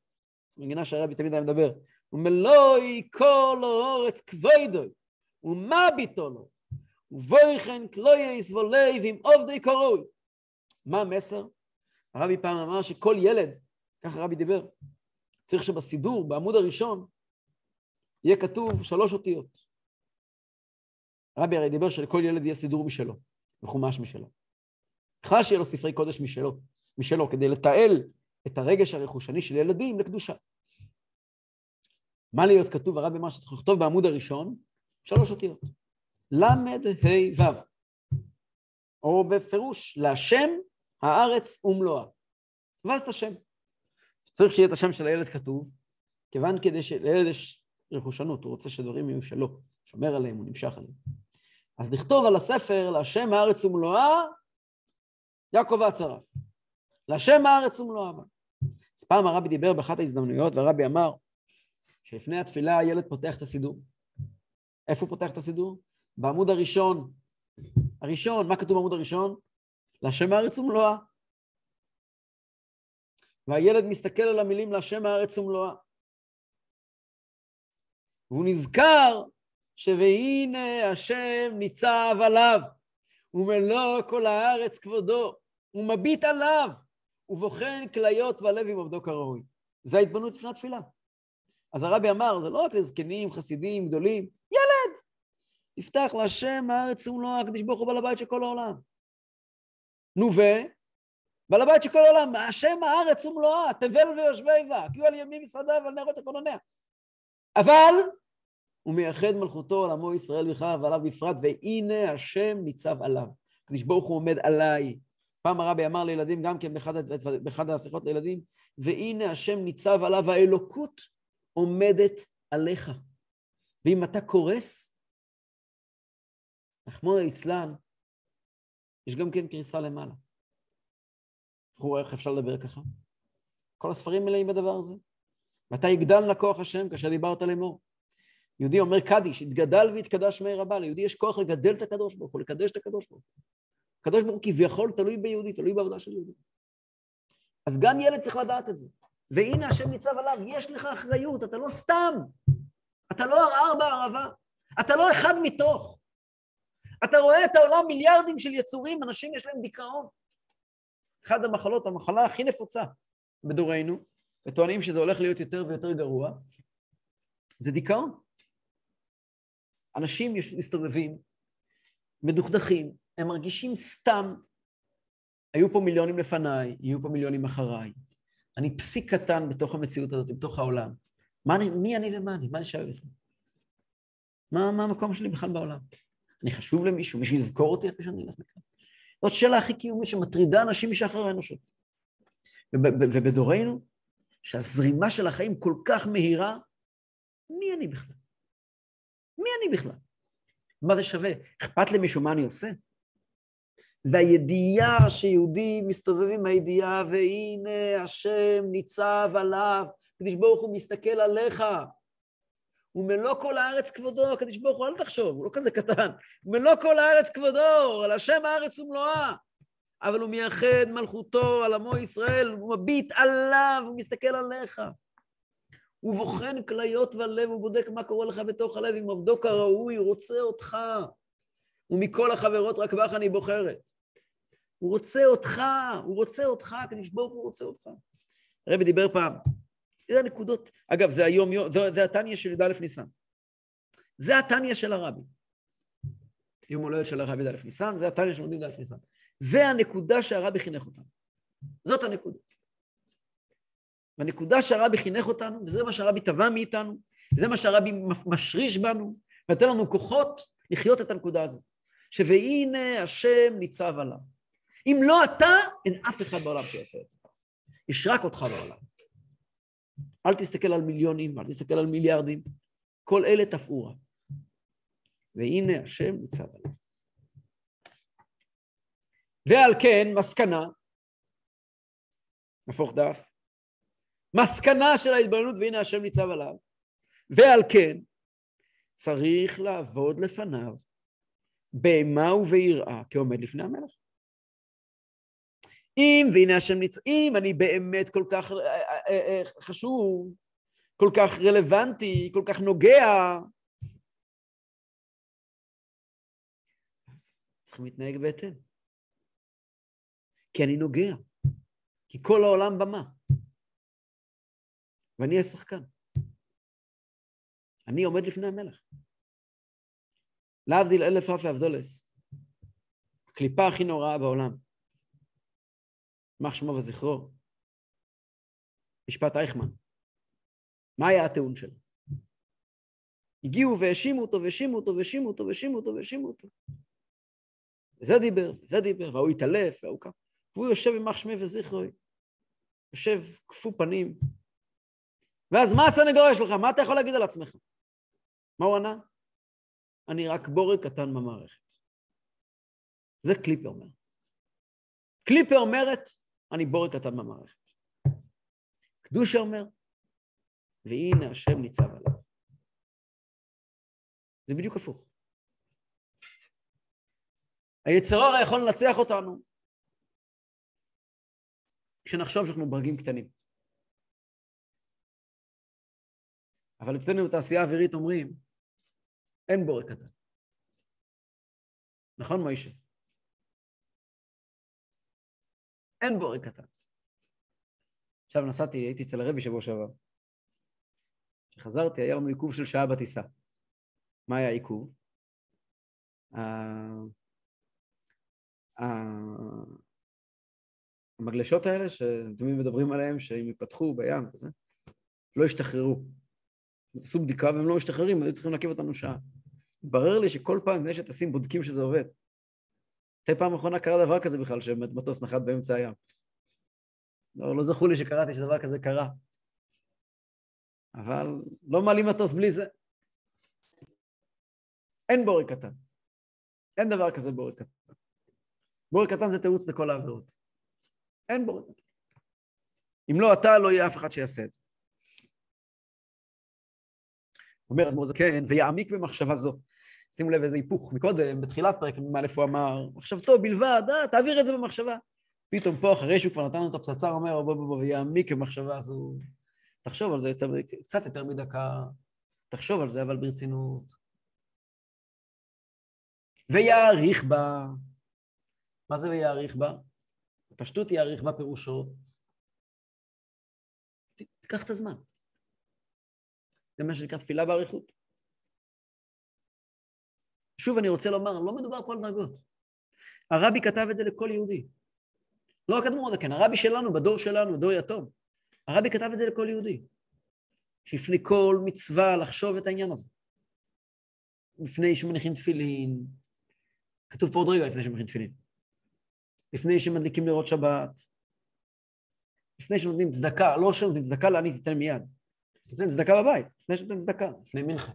מגינה שהרבי תמיד היה מדבר, ומלואי כל האורץ כבודוי, ומה ביטו לו, ובויכן כלויס ולוי ועם עובדי קרוי. מה המסר? הרבי פעם אמר שכל ילד, ככה הרבי דיבר, צריך שבסידור, בעמוד הראשון, יהיה כתוב שלוש אותיות. הרבי הרי דיבר שלכל ילד יהיה סידור משלו, וחומש משלו. בכלל שיהיה לו ספרי קודש משלו, משלו, כדי לתעל את הרגש הרכושני של ילדים לקדושה. מה להיות כתוב? הרבי אמר שצריך לכתוב בעמוד הראשון שלוש אותיות. למד ה' ו', או בפירוש, להשם הארץ ומלואה. ואז את השם. צריך שיהיה את השם של הילד כתוב, כיוון כדי שלילד יש רכושנות, הוא רוצה שדברים יהיו שלו, שומר עליהם, הוא נמשך עליהם. אז לכתוב על הספר, להשם הארץ ומלואה, יעקב והצרף. להשם הארץ ומלואה. אז פעם הרבי דיבר באחת ההזדמנויות, והרבי אמר שלפני התפילה הילד פותח את הסידור. איפה הוא פותח את הסידור? בעמוד הראשון. הראשון, מה כתוב בעמוד הראשון? להשם הארץ ומלואה. והילד מסתכל על המילים להשם הארץ ומלואה. והוא נזכר ש"והנה השם ניצב עליו, ומלוא כל הארץ כבודו, ומביט עליו, ובוחן כליות והלב עם עובדו כראוי. זה ההתבוננות לפני התפילה. אז הרבי אמר, זה לא רק לזקנים, חסידים, גדולים, ילד! יפתח להשם הארץ ומלואה, הקדוש ברוך הוא בעל הבית של כל העולם. נו ו... בעל הבית של כל העולם, השם הארץ ומלואה, תבל ויושבי בה, כי הוא על ימין משרדה ועל נרות אקונוניה. אבל הוא מייחד מלכותו על עמו ישראל בכלל ועליו בפרט, והנה השם ניצב עליו. הקדוש ברוך הוא עומד עליי. פעם הרבי אמר לילדים, גם כן באחד, באחד השיחות לילדים, והנה השם ניצב עליו, האלוקות עומדת עליך. ואם אתה קורס, נחמוד ליצלן, יש גם כן קריסה למעלה. איך אפשר לדבר ככה? כל הספרים מלאים בדבר הזה. מתי יגדל נא כוח השם? כאשר דיברת לאמור. יהודי אומר קדיש, התגדל והתקדש מאיר הבא, ליהודי יש כוח לגדל את הקדוש ברוך הוא, לקדש את הקדוש ברוך הוא. הקדוש ברוך הוא כביכול תלוי ביהודי, תלוי בעבודה של יהודי. אז גם ילד צריך לדעת את זה. והנה השם ניצב עליו, יש לך אחריות, אתה לא סתם. אתה לא ערער בערבה, אתה לא אחד מתוך. אתה רואה את העולם מיליארדים של יצורים, אנשים יש להם דיכאון. אחת המחלות, המחלה הכי נפוצה בדורנו, וטוענים שזה הולך להיות יותר ויותר גרוע, זה דיכאון. אנשים מסתובבים, מדוכדכים, הם מרגישים סתם, היו פה מיליונים לפניי, יהיו פה מיליונים אחריי. אני פסיק קטן בתוך המציאות הזאת, בתוך העולם. מה אני, מי אני ומה אני? מה אני שואל בכלל? מה, מה המקום שלי בכלל בעולם? אני חשוב למישהו? מישהו יזכור אותי איפה שאני אלך מכאן? זאת שאלה הכי קיומית שמטרידה אנשים משחר האנושות. ובדורנו, שהזרימה של החיים כל כך מהירה, מי אני בכלל? מי אני בכלל? מה זה שווה? אכפת למישהו מה אני עושה? והידיעה שיהודי מסתובב עם הידיעה, והנה השם ניצב עליו, הקדוש ברוך הוא מסתכל עליך. ומלוא כל הארץ כבודו, הקדוש ברוך הוא, אל תחשוב, הוא לא כזה קטן. מלוא כל הארץ כבודו, על השם הארץ ומלואה. אבל הוא מייחד מלכותו על עמו ישראל, הוא מביט עליו, הוא מסתכל עליך. הוא בוחן כליות ולב, הוא בודק מה קורה לך בתוך הלב, אם עובדו כראוי, הוא רוצה אותך. ומכל החברות רק בך אני בוחרת. הוא רוצה אותך, הוא רוצה אותך, הקדוש ברוך הוא רוצה אותך. הרבי דיבר פעם, זה הנקודות, אגב, זה היום, זה, זה התניא של י"א ניסן. זה התניא של הרבי. יום הולדת של הרבי י"א ניסן, זה התניא של י"א ניסן. זה הנקודה שהרבי חינך אותנו. זאת הנקודה. והנקודה שהרבי חינך אותנו, וזה מה שהרבי טבע מאיתנו, זה מה שהרבי משריש בנו, ונותן לנו כוחות לחיות את הנקודה הזאת. ש"והנה השם ניצב עליו". אם לא אתה, אין אף אחד בעולם שיעשה את זה. יש רק אותך בעולם. אל תסתכל על מיליונים, אל תסתכל על מיליארדים. כל אלה תפאורה. והנה השם ניצב עליו. ועל כן, מסקנה, נהפוך דף, מסקנה של ההתבוננות, והנה השם ניצב עליו, ועל כן, צריך לעבוד לפניו באימה וביראה כעומד לפני המלך. אם, והנה השם ניצ... אם אני באמת כל כך אה, אה, אה, חשוב, כל כך רלוונטי, כל כך נוגע, אז צריכים להתנהג בהתאם. כי אני נוגע. כי כל העולם במה. ואני השחקן. אני עומד לפני המלך. להבדיל אלף אלפי אבדולס, הקליפה הכי נוראה בעולם. יימח שמו וזכרו, משפט אייכמן. מה היה הטיעון שלו? הגיעו והאשימו אותו, והאשימו אותו, והאשימו אותו, והאשימו אותו, והאשימו אותו. וזה דיבר, וזה דיבר, והוא התעלף, והוא קם. והוא יושב יימח שמי וזכרוי, יושב כפו פנים. ואז מה הסנגוריה שלך? מה אתה יכול להגיד על עצמך? מה הוא ענה? אני רק בורג קטן במערכת. זה קליפה אומר. קליפה אומרת, אני בורג קטן במערכת. קדושה אומר, והנה השם ניצב עליו. זה בדיוק הפוך. היצר הרע יכול לנצח אותנו כשנחשוב שאנחנו ברגים קטנים. אבל אצלנו בתעשייה האווירית אומרים, אין בורג קטן. נכון, מוישה? אין בורג קטן. עכשיו נסעתי, הייתי אצל הרבי שבוע שעבר. כשחזרתי, היה לנו עיכוב של שעה בטיסה. מה היה העיכוב? המגלשות האלה, שאתם תמיד מדברים עליהן, שאם ייפתחו בים וזה, לא השתחררו. עשו בדיקה והם לא משתחררים, היו צריכים להקיב אותנו שעה. התברר לי שכל פעם לפני שטסים בודקים שזה עובד. מתי פעם אחרונה קרה דבר כזה בכלל, שמטוס נחת באמצע הים? לא, לא זכור לי שקראתי שדבר כזה קרה. אבל לא מעלים מטוס בלי זה. אין בורג קטן. אין דבר כזה בורג קטן. בורג קטן זה תירוץ לכל העבירות. אין בורג קטן. אם לא אתה, לא יהיה אף אחד שיעשה את זה. אומר אדמו"ר זקן, ויעמיק במחשבה זו. שימו לב איזה היפוך. מקודם, בתחילת פרק מ"א הוא אמר, מחשבתו בלבד, אה, תעביר את זה במחשבה. פתאום פה, אחרי שהוא כבר נתן לנו את הפצצה, הוא אומר, בוא בוא בוא, ויעמיק במחשבה הזו. תחשוב על זה קצת יותר מדקה, תחשוב על זה, אבל ברצינות. ויעריך בה. מה זה ויעריך בה? בפשטות יעריך בה פירושו. תיקח את הזמן. זה מה שנקרא תפילה באריכות. שוב, אני רוצה לומר, לא מדובר פה על דרגות. הרבי כתב את זה לכל יהודי. לא רק אדמו"ר כן, הרבי שלנו, בדור שלנו, דור יתום. הרבי כתב את זה לכל יהודי. שלפני כל מצווה לחשוב את העניין הזה. לפני שמניחים תפילין, כתוב פה עוד רגע לפני שמניחים תפילין. לפני שמדליקים לראות שבת, לפני שנותנים צדקה, לא שנותנים צדקה, לעני תיתן מיד. תיתן צדקה בבית, לפני שנותן צדקה, לפני מנחה.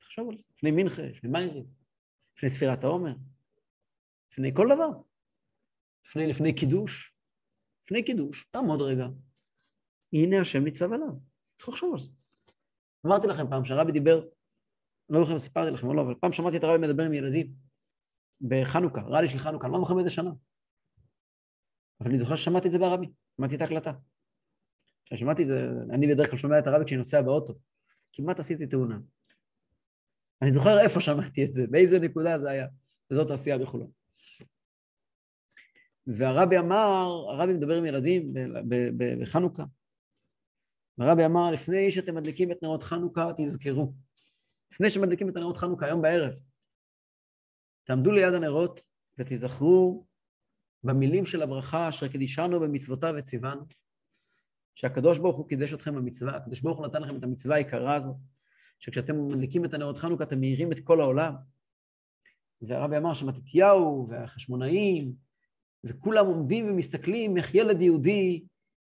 תחשוב על זה, לפני מנחה, לפני מיירים, לפני ספירת העומר, לפני כל דבר. לפני, לפני קידוש, לפני קידוש, תעמוד רגע. הנה השם ניצב עליו. צריך לחשוב על זה. אמרתי לכם פעם שהרבי דיבר, לא זוכר אם סיפרתי לכם או לא, אבל פעם שמעתי את הרבי מדבר עם ילדים בחנוכה, רלי של חנוכה, לא זוכר באיזה שנה. אבל אני זוכר ששמעתי את זה ברבי, שמעתי את ההקלטה. כששמעתי את זה, אני בדרך כלל שומע את הרבי כשאני נוסע באוטו. כמעט עשיתי תאונה. אני זוכר איפה שמעתי את זה, באיזה נקודה זה היה, וזאת העשייה בחולון. והרבי אמר, הרבי מדבר עם ילדים בחנוכה, והרבי אמר, לפני שאתם מדליקים את נרות חנוכה, תזכרו. לפני שמדליקים את הנרות חנוכה, היום בערב, תעמדו ליד הנרות ותיזכרו במילים של הברכה אשר קידישנו במצוותיו וציוונו, שהקדוש ברוך הוא קידש אתכם במצווה, הקדוש ברוך הוא נתן לכם את המצווה היקרה הזו, שכשאתם מדליקים את הנרות חנוכה אתם מאירים את כל העולם. והרבי אמר שמתתיהו והחשמונאים וכולם עומדים ומסתכלים איך ילד יהודי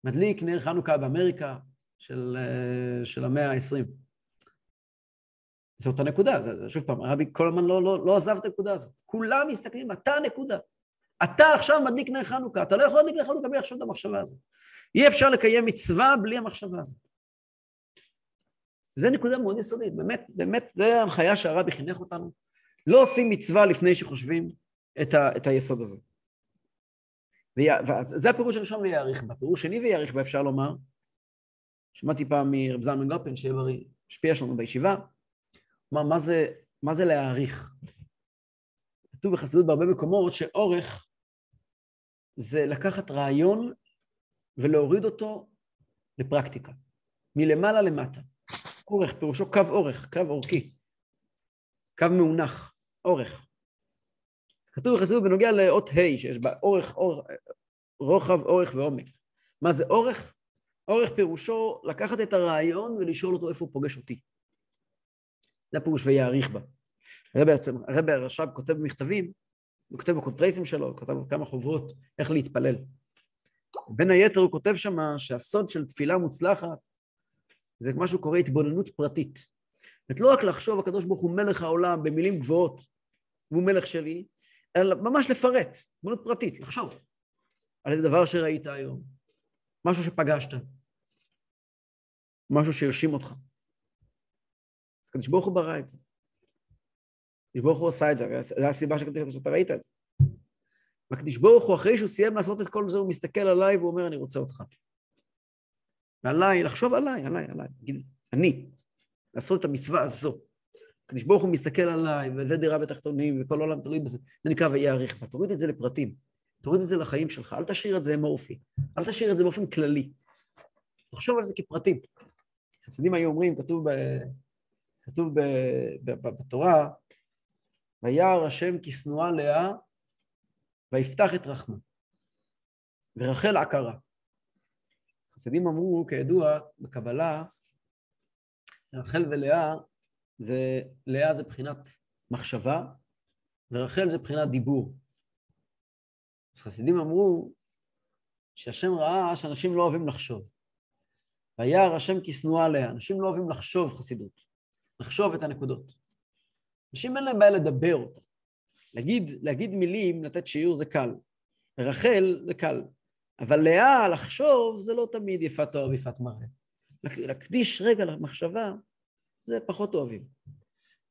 מדליק נר חנוכה באמריקה של, אה, של המאה ה-20. זאת הנקודה, זה, זה, שוב פעם, הרבי כל הזמן לא, לא, לא עזב את הנקודה הזאת. כולם מסתכלים, אתה הנקודה. אתה עכשיו מדליק נר חנוכה, אתה לא יכול להדליק נר חנוכה בלי לחשוב את המחשבה הזאת. אי אפשר לקיים מצווה בלי המחשבה הזאת. זו נקודה מאוד יסודית, באמת, באמת, זו ההנחיה שהרבי חינך אותנו. לא עושים מצווה לפני שחושבים את, ה, את היסוד הזה. וזה הפירוש הראשון ויעריך בה. פירוש שני ויעריך בה אפשר לומר, שמעתי פעם מרב זלמן גופן, שיהיה בריא, השפיע שלנו בישיבה, אמר, מה זה, מה זה להעריך? כתוב בחסידות בהרבה מקומות שאורך זה לקחת רעיון ולהוריד אותו לפרקטיקה, מלמעלה למטה. אורך, פירושו קו אורך, קו אורכי, קו מאונח, אורך. כתוב בחסידות בנוגע לאות ה' שיש בה אורך, אורך, רוחב, אורך ועומק. מה זה אורך? אורך פירושו לקחת את הרעיון ולשאול אותו איפה הוא פוגש אותי. זה הפירוש ויעריך בה. הרבי, הרש"ב כותב במכתבים, הוא כותב בקונטרייסים שלו, הוא כותב בכמה חוברות איך להתפלל. בין היתר הוא כותב שם שהסוד של תפילה מוצלחת זה מה שהוא קורא התבוננות פרטית. זאת לא רק לחשוב הקדוש ברוך הוא מלך העולם במילים גבוהות, והוא מלך שלי, אלא ממש לפרט, התבוננות פרטית, לחשוב על איזה דבר שראית היום, משהו שפגשת, משהו שירשים אותך. הקדוש ברוך הוא ברא את זה. הקדוש ברוך הוא עשה את זה, זו הסיבה שאתה ראית את זה. והקדוש ברוך הוא, אחרי שהוא סיים לעשות את כל זה, הוא מסתכל עליי והוא אומר, אני רוצה אותך. ועליי, לחשוב עליי, עליי, עליי, להגיד, אני, לעשות את המצווה הזו. הקדוש ברוך הוא מסתכל עליי, וזה דירה בתחתונים, וכל העולם תלוי בזה, זה נקרא ויעריך בה. תוריד את זה לפרטים, תוריד את זה לחיים שלך, אל תשאיר את זה אמורפי, אל תשאיר את זה באופן כללי. תחשוב על זה כפרטים. חסידים היו אומרים, כתוב, ב, כתוב ב, ב, ב, בתורה, וירא השם כשנואה לאה, ויפתח את רחמה, ורחל עקרה. חסידים אמרו, כידוע, בקבלה, רחל ולאה, זה, לאה זה בחינת מחשבה, ורחל זה בחינת דיבור. אז חסידים אמרו שהשם ראה שאנשים לא אוהבים לחשוב. וירא השם כשנואה עליה. אנשים לא אוהבים לחשוב חסידות, לחשוב את הנקודות. אנשים אין להם בעיה לדבר אותה. להגיד, להגיד מילים, לתת שיעור זה קל. רחל זה קל. אבל לאה, לחשוב, זה לא תמיד יפת תואר ויפת מראה. להקדיש רגע למחשבה, זה פחות אוהבים.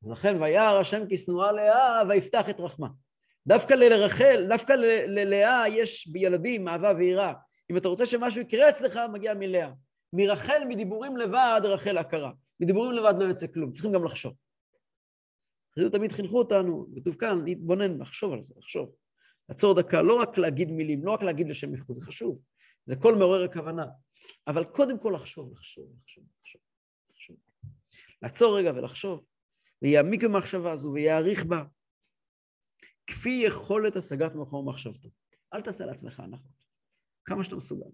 אז לכן, וירא השם כשנואה לאה, ויפתח את רחמה. דווקא לרחל, דווקא ללאה יש בילדים אהבה ויראה. אם אתה רוצה שמשהו יקרה אצלך, מגיע מלאה. מרחל, מדיבורים לבד, רחל הכרה. מדיבורים לבד לא יוצא כלום, צריכים גם לחשוב. חסידות תמיד חינכו אותנו, כתוב כאן, להתבונן, לחשוב על זה, לחשוב. לעצור דקה, לא רק להגיד מילים, לא רק להגיד לשם ייחוד, זה חשוב. זה קול מעורר הכוונה. אבל קודם כל לחשוב, לחשוב, לחשוב, לחשוב. לחשוב. לעצור רגע ולחשוב, ויעמיק במחשבה הזו ויעריך בה, כפי יכולת השגת מקום מחשבתו. אל תעשה לעצמך הנחות, כמה שאתה מסוגל.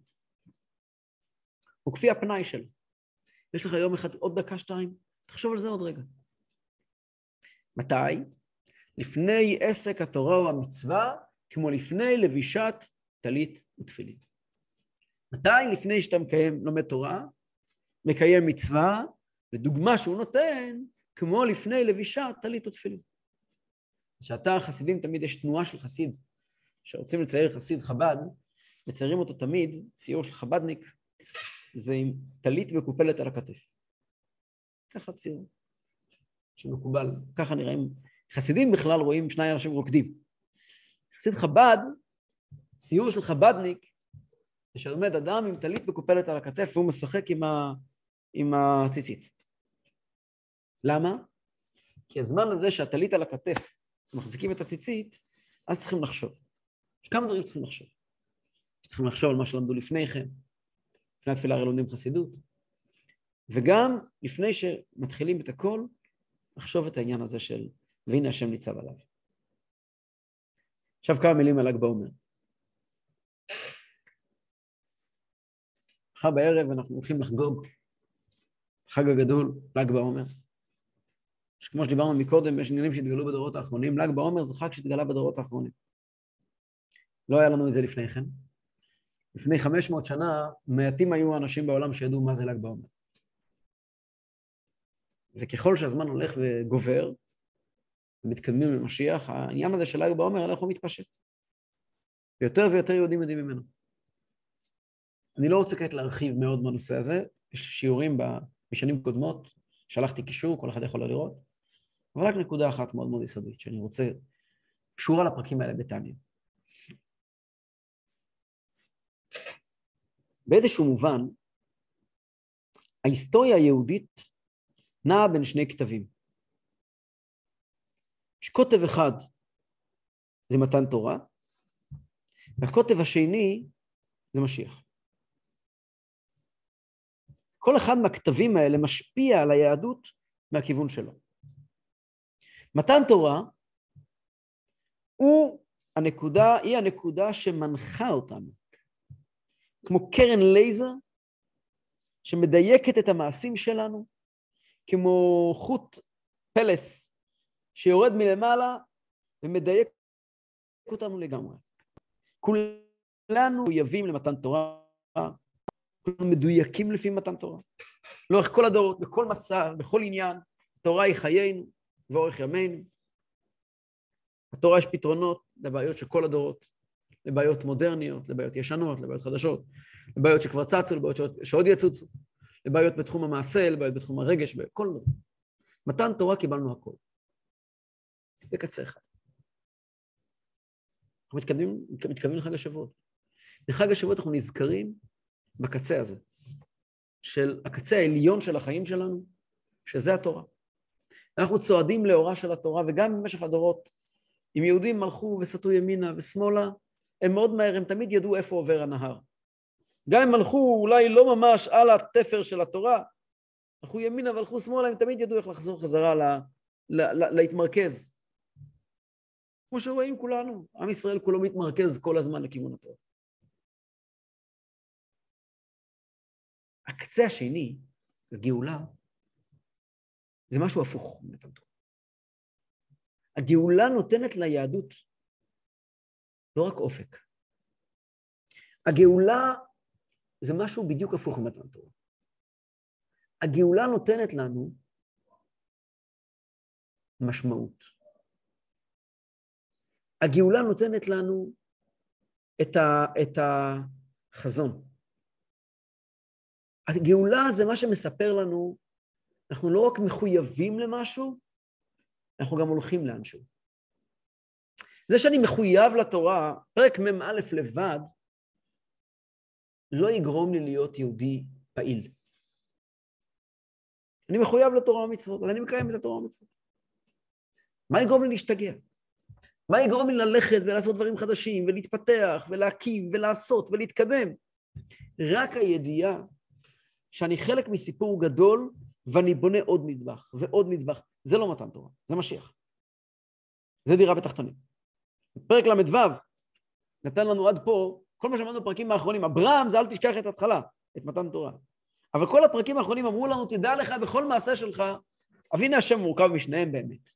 וכפי הפנאי שלו. יש לך יום אחד עוד דקה, שתיים, תחשוב על זה עוד רגע. מתי? לפני עסק התורה או המצווה, כמו לפני לבישת טלית ותפילין. מתי? לפני שאתה מקיים, לומד תורה, מקיים מצווה, ודוגמה שהוא נותן, כמו לפני לבישת טלית ותפילין. כשאתה חסידים, תמיד יש תנועה של חסיד. כשרוצים לצייר חסיד חב"ד, מציירים אותו תמיד, ציור של חב"דניק, זה עם טלית מקופלת על הכתף. ככה ציור שמקובל, ככה נראים. חסידים בכלל רואים שני אנשים רוקדים. חסיד חב"ד, ציור של חב"דניק, שעומד אדם עם טלית מקופלת על הכתף והוא משחק עם, ה... עם הציצית. למה? כי הזמן הזה שהטלית על הכתף, מחזיקים את הציצית, אז צריכים לחשוב. יש כמה דברים צריכים לחשוב. צריכים לחשוב על מה שלמדו לפני כן, לפני התפילה הרי לומדים חסידות. וגם לפני שמתחילים את הכל, לחשוב את העניין הזה של והנה השם ניצב עליו. עכשיו כמה מילים על ל"ג בעומר. מחר בערב אנחנו הולכים לחגוג חג הגדול, ל"ג בעומר. שכמו שדיברנו מקודם, יש עניינים שהתגלו בדורות האחרונים, ל"ג בעומר זה חג שהתגלה בדורות האחרונים. לא היה לנו את זה לפני כן. לפני 500 שנה, מעטים היו האנשים בעולם שידעו מה זה ל"ג בעומר. וככל שהזמן הולך וגובר, ומתקדמים למשיח, העניין הזה של ל"ג בעומר הולך ומתפשט. ויותר ויותר יהודים יודעים ממנו. אני לא רוצה כעת להרחיב מאוד בנושא הזה, יש שיעורים בשנים קודמות, שלחתי קישור, כל אחד יכול לראות, אבל רק נקודה אחת מאוד מאוד יסודית, שאני רוצה, קשורה לפרקים האלה בתניא. באיזשהו מובן, ההיסטוריה היהודית נעה בין שני כתבים. יש קוטב אחד, זה מתן תורה, והקוטב השני זה משיח. כל אחד מהכתבים האלה משפיע על היהדות מהכיוון שלו. מתן תורה הוא הנקודה, היא הנקודה שמנחה אותנו. כמו קרן לייזר שמדייקת את המעשים שלנו, כמו חוט פלס שיורד מלמעלה ומדייק אותנו לגמרי. כולנו מחויבים למתן תורה, כולנו מדויקים לפי מתן תורה. לאורך כל הדורות, בכל מצב, בכל עניין, התורה היא חיינו ואורך ימינו. התורה יש פתרונות לבעיות של כל הדורות. לבעיות מודרניות, לבעיות ישנות, לבעיות חדשות, לבעיות שכבר צצו, לבעיות שעוד, שעוד יצוצו, לבעיות בתחום המעשה, לבעיות בתחום הרגש, בכל דבר. מתן תורה קיבלנו הכל. זה קצה אחד. אנחנו מתקדמים, מתקדמים לחג השבועות. בחג השבועות אנחנו נזכרים בקצה הזה, של הקצה העליון של החיים שלנו, שזה התורה. אנחנו צועדים לאורה של התורה, וגם במשך הדורות, אם יהודים הלכו וסטו ימינה ושמאלה, הם מאוד מהר, הם תמיד ידעו איפה עובר הנהר. גם אם הלכו אולי לא ממש על התפר של התורה, הלכו ימינה והלכו שמאלה, הם תמיד ידעו איך לחזור חזרה לה, לה, לה, להתמרכז. כמו שרואים כולנו, עם ישראל כולו מתמרכז כל הזמן לכיוון התורה. הקצה השני, הגאולה, זה משהו הפוך. הגאולה נותנת ליהדות לא רק אופק, הגאולה זה משהו בדיוק הפוך ממתן. הגאולה נותנת לנו משמעות. הגאולה נותנת לנו את, ה, את החזון. הגאולה זה מה שמספר לנו, אנחנו לא רק מחויבים למשהו, אנחנו גם הולכים לאנשהו. זה שאני מחויב לתורה, פרק מ"א לבד, לא יגרום לי להיות יהודי פעיל. אני מחויב לתורה ומצוות, אבל אני מקיים את התורה ומצוות. מה יגרום לי להשתגע? מה יגרום לי ללכת ולעשות דברים חדשים, ולהתפתח, ולהקים, ולעשות, ולהתקדם? רק הידיעה שאני חלק מסיפור גדול, ואני בונה עוד נדבך, ועוד נדבך. זה לא מתן תורה, זה משיח. זה דירה בתחתונים. פרק ל"ו נתן לנו עד פה, כל מה שאמרנו בפרקים האחרונים, אברהם זה אל תשכח את ההתחלה, את מתן תורה. אבל כל הפרקים האחרונים אמרו לנו, תדע לך בכל מעשה שלך, אבינה השם מורכב משניהם באמת.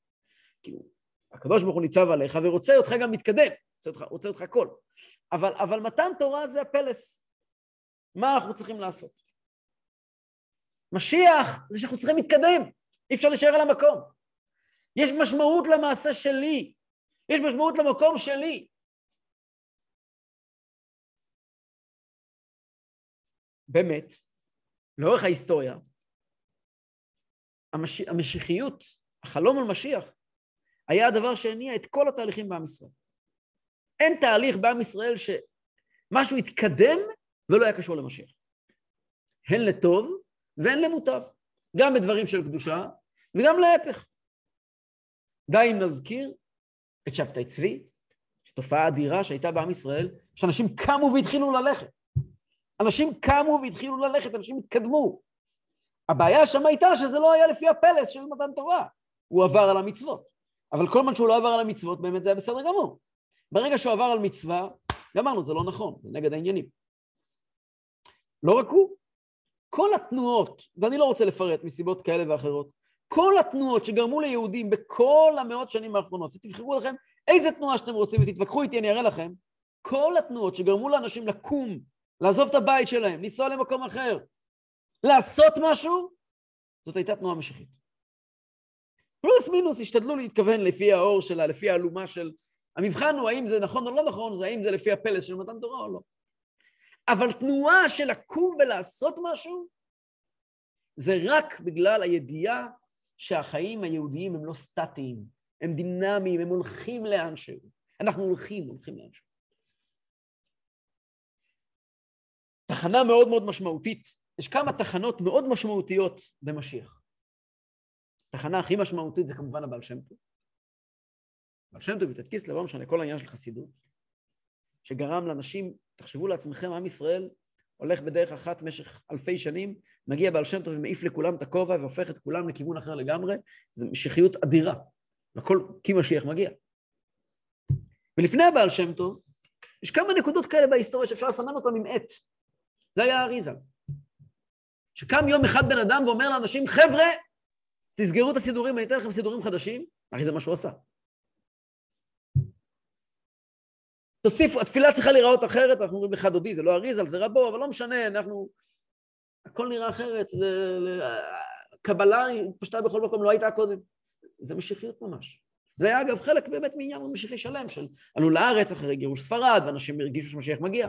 כאילו, הקדוש ברוך הוא ניצב עליך ורוצה אותך גם מתקדם, רוצה אותך, רוצה אותך הכל. אבל, אבל מתן תורה זה הפלס. מה אנחנו צריכים לעשות? משיח זה שאנחנו צריכים להתקדם, אי אפשר להישאר על המקום. יש משמעות למעשה שלי, יש משמעות למקום שלי. באמת, לאורך ההיסטוריה, המש... המשיחיות, החלום על משיח, היה הדבר שהניע את כל התהליכים בעם ישראל. אין תהליך בעם ישראל שמשהו התקדם ולא היה קשור למשיח. הן לטוב והן למוטב, גם בדברים של קדושה וגם להפך. די אם נזכיר את שבתאי צבי, תופעה אדירה שהייתה בעם ישראל, שאנשים קמו והתחילו ללכת. אנשים קמו והתחילו ללכת, אנשים התקדמו. הבעיה שם הייתה שזה לא היה לפי הפלס של מתן תורה, הוא עבר על המצוות. אבל כל זמן שהוא לא עבר על המצוות, באמת זה היה בסדר גמור. ברגע שהוא עבר על מצווה, גמרנו, זה לא נכון, זה נגד העניינים. לא רק הוא, כל התנועות, ואני לא רוצה לפרט מסיבות כאלה ואחרות, כל התנועות שגרמו ליהודים בכל המאות שנים האחרונות, ותבחרו לכם איזה תנועה שאתם רוצים ותתווכחו איתי, אני אראה לכם, כל התנועות שגרמו לאנשים לקום, לעזוב את הבית שלהם, לנסוע למקום אחר, לעשות משהו, זאת הייתה תנועה משיחית. פלוס מינוס השתדלו להתכוון לפי האור שלה, לפי האלומה של... המבחן הוא האם זה נכון או לא נכון, זה האם זה לפי הפלס של מתן תורה או לא. אבל תנועה של לקום ולעשות משהו, זה רק בגלל הידיעה שהחיים היהודיים הם לא סטטיים, הם דינמיים, הם הולכים לאנשהו. אנחנו הולכים, הולכים לאנשהו. תחנה מאוד מאוד משמעותית, יש כמה תחנות מאוד משמעותיות במשיח. התחנה הכי משמעותית זה כמובן הבעל שם טוב. בעל שם טוב יתת לא משנה, כל העניין של חסידות, שגרם לאנשים, תחשבו לעצמכם, עם ישראל הולך בדרך אחת במשך אלפי שנים, מגיע בעל שם טוב ומעיף לכולם את הכובע והופך את כולם לכיוון אחר לגמרי, זו משיחיות אדירה, והכל כי משיח מגיע. ולפני הבעל שם טוב, יש כמה נקודות כאלה בהיסטוריה שאפשר לסמן אותן עם עט. זה היה אריזה. שקם יום אחד בן אדם ואומר לאנשים, חבר'ה, תסגרו את הסידורים, אני אתן לכם סידורים חדשים, הרי זה מה שהוא עשה. תוסיפו, התפילה צריכה להיראות אחרת, אנחנו אומרים לך דודי, זה לא אריזה, זה רבו, אבל לא משנה, אנחנו... הכל נראה אחרת, קבלה פשטה בכל מקום, לא הייתה קודם. זה משיחיות ממש. זה היה אגב חלק באמת מעניין משיחי שלם של עלו לארץ אחרי גירוש ספרד, ואנשים הרגישו שמשיח מגיע.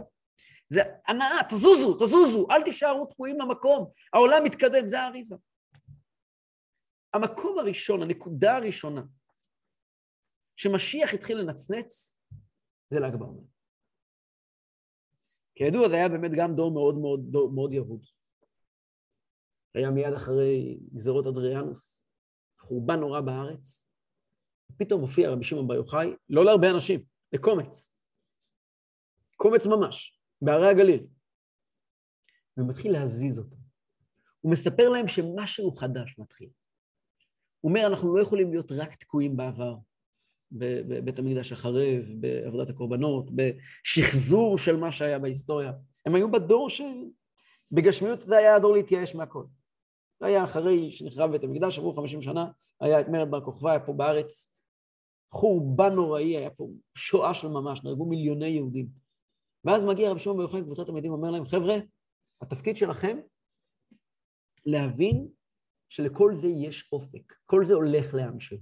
זה הנאה, תזוזו, תזוזו, אל תישארו תקועים במקום, העולם מתקדם, זה האריזה. המקום הראשון, הנקודה הראשונה, שמשיח התחיל לנצנץ, זה ל"ג בעומר. כידוע, זה היה באמת גם דור מאוד מאוד, דור, מאוד ירוד. היה מיד אחרי גזרות אדריאנוס, חורבן נורא בארץ. פתאום מופיע רבי שמעון בר יוחאי, לא להרבה אנשים, לקומץ. קומץ ממש, בערי הגליל. ומתחיל להזיז אותם. הוא מספר להם שמשהו חדש מתחיל. הוא אומר, אנחנו לא יכולים להיות רק תקועים בעבר, בבית המקדש החרב, בעבודת הקורבנות, בשחזור של מה שהיה בהיסטוריה. הם היו בדור של... בגשמיות זה היה הדור להתייאש מהכל. זה היה אחרי שנחרב בית המקדש, עברו 50 שנה, היה את מרד בר כוכבא, היה פה בארץ חורבן נוראי, היה פה שואה של ממש, נהרגו מיליוני יהודים. ואז מגיע רבי שמעון בר יוחאי, קבוצת תלמידים, אומר להם, חבר'ה, התפקיד שלכם להבין שלכל זה יש אופק, כל זה הולך לאן שהוא.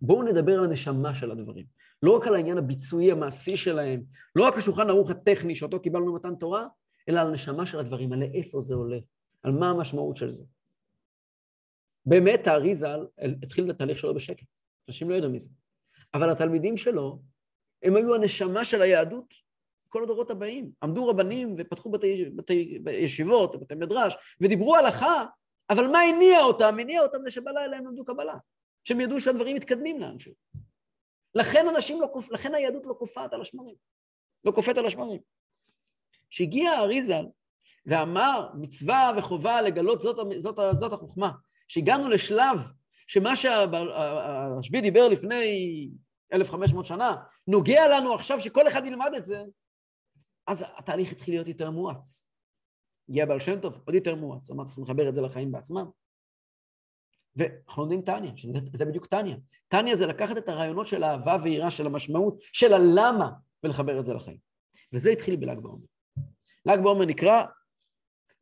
בואו נדבר על הנשמה של הדברים. לא רק על העניין הביצועי המעשי שלהם, לא רק השולחן ערוך הטכני שאותו קיבלנו במתן תורה, אלא על הנשמה של הדברים, על לאיפה זה עולה, על מה המשמעות של זה. באמת האריזה התחיל את התהליך שלו בשקט, אנשים לא ידעו מזה. אבל התלמידים שלו, הם היו הנשמה של היהדות כל הדורות הבאים. עמדו רבנים ופתחו בתי, בתי ישיבות, בתי מדרש, ודיברו הלכה, אבל מה הניע אותם? הניע אותם זה שבלילה הם למדו קבלה, שהם ידעו שהדברים מתקדמים לאנשהו. לכן אנשים לא, לכן היהדות לא קופאת על השמרים, לא קופאת על השמרים. כשהגיע האריזל ואמר מצווה וחובה לגלות זאת, זאת, זאת החוכמה, שהגענו לשלב שמה שהרשב"י דיבר לפני 1,500 שנה, נוגע לנו עכשיו שכל אחד ילמד את זה, אז התהליך התחיל להיות יותר מואץ. הגיע בעל שם טוב, עוד יותר מואץ, אמר צריכים לחבר את זה לחיים בעצמם. ואנחנו לומדים טניה, שזה בדיוק טניה. טניה זה לקחת את הרעיונות של אהבה ויראה, של המשמעות, של הלמה, ולחבר את זה לחיים. וזה התחיל בל"ג בעומר. ל"ג בעומר נקרא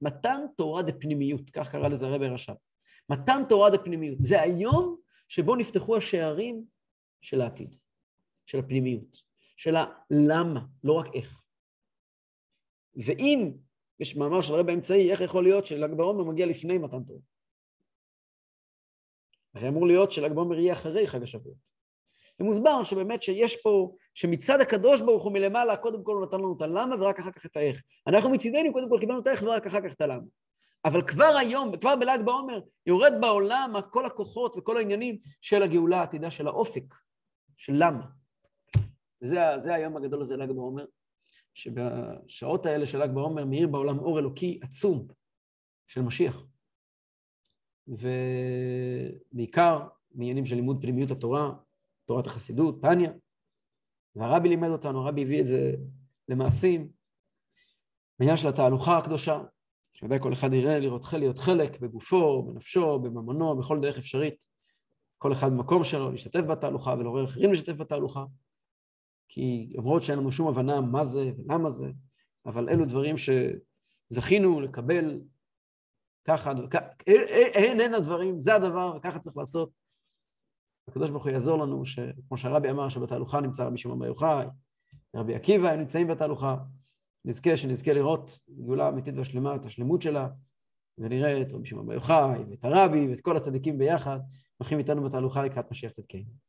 מתן תורה דפנימיות, כך קרא לזה רבי רש"ב. מתן תורה דפנימיות. זה היום שבו נפתחו השערים של העתיד, של הפנימיות, של הלמה, לא רק איך. ואם יש מאמר של הרבי האמצעי, איך יכול להיות של"ג בעומר מגיע לפני מתן תורה? הרי אמור להיות של"ג בעומר יהיה אחרי חג השבועות. ומוסבר שבאמת שיש פה, שמצד הקדוש ברוך הוא מלמעלה, קודם כל הוא נתן לנו את הלמה ורק אחר כך את האיך. אנחנו מצידנו קודם כל קיבלנו את האיך ורק אחר כך את הלמה. אבל כבר היום, כבר בל"ג בעומר, יורד בעולם כל הכוחות וכל העניינים של הגאולה העתידה, של האופק, של למה. זה, זה היום הגדול הזה, ל"ג בעומר, שבשעות האלה של ל"ג בעומר מאיר בעולם אור אלוקי עצום של משיח. ובעיקר מעניינים של לימוד פנימיות התורה, תורת החסידות, טניה. והרבי לימד אותנו, הרבי הביא את זה למעשים, בעניין של התהלוכה הקדושה, שוודאי כל אחד יראה לראות להיות חלק בגופו, בנפשו, בממונו, בכל דרך אפשרית. כל אחד במקום שלו, להשתתף בתהלוכה ולעורר אחרים להשתתף בתהלוכה. כי למרות שאין לנו שום הבנה מה זה ולמה זה, אבל אלו דברים שזכינו לקבל ככה, אין אין הדברים, זה הדבר, ככה צריך לעשות. הקדוש ברוך הוא יעזור לנו, שכמו שהרבי אמר, שבתהלוכה נמצא רבי שמעון בר יוחאי, רבי עקיבא, הם נמצאים בתהלוכה. נזכה, שנזכה לראות גאולה אמיתית והשלמה, את השלמות שלה, ונראה את רבי שמעון בר יוחאי, ואת הרבי, ואת כל הצדיקים ביחד, הולכים איתנו בתהלוכה לקראת משיח צדקנו.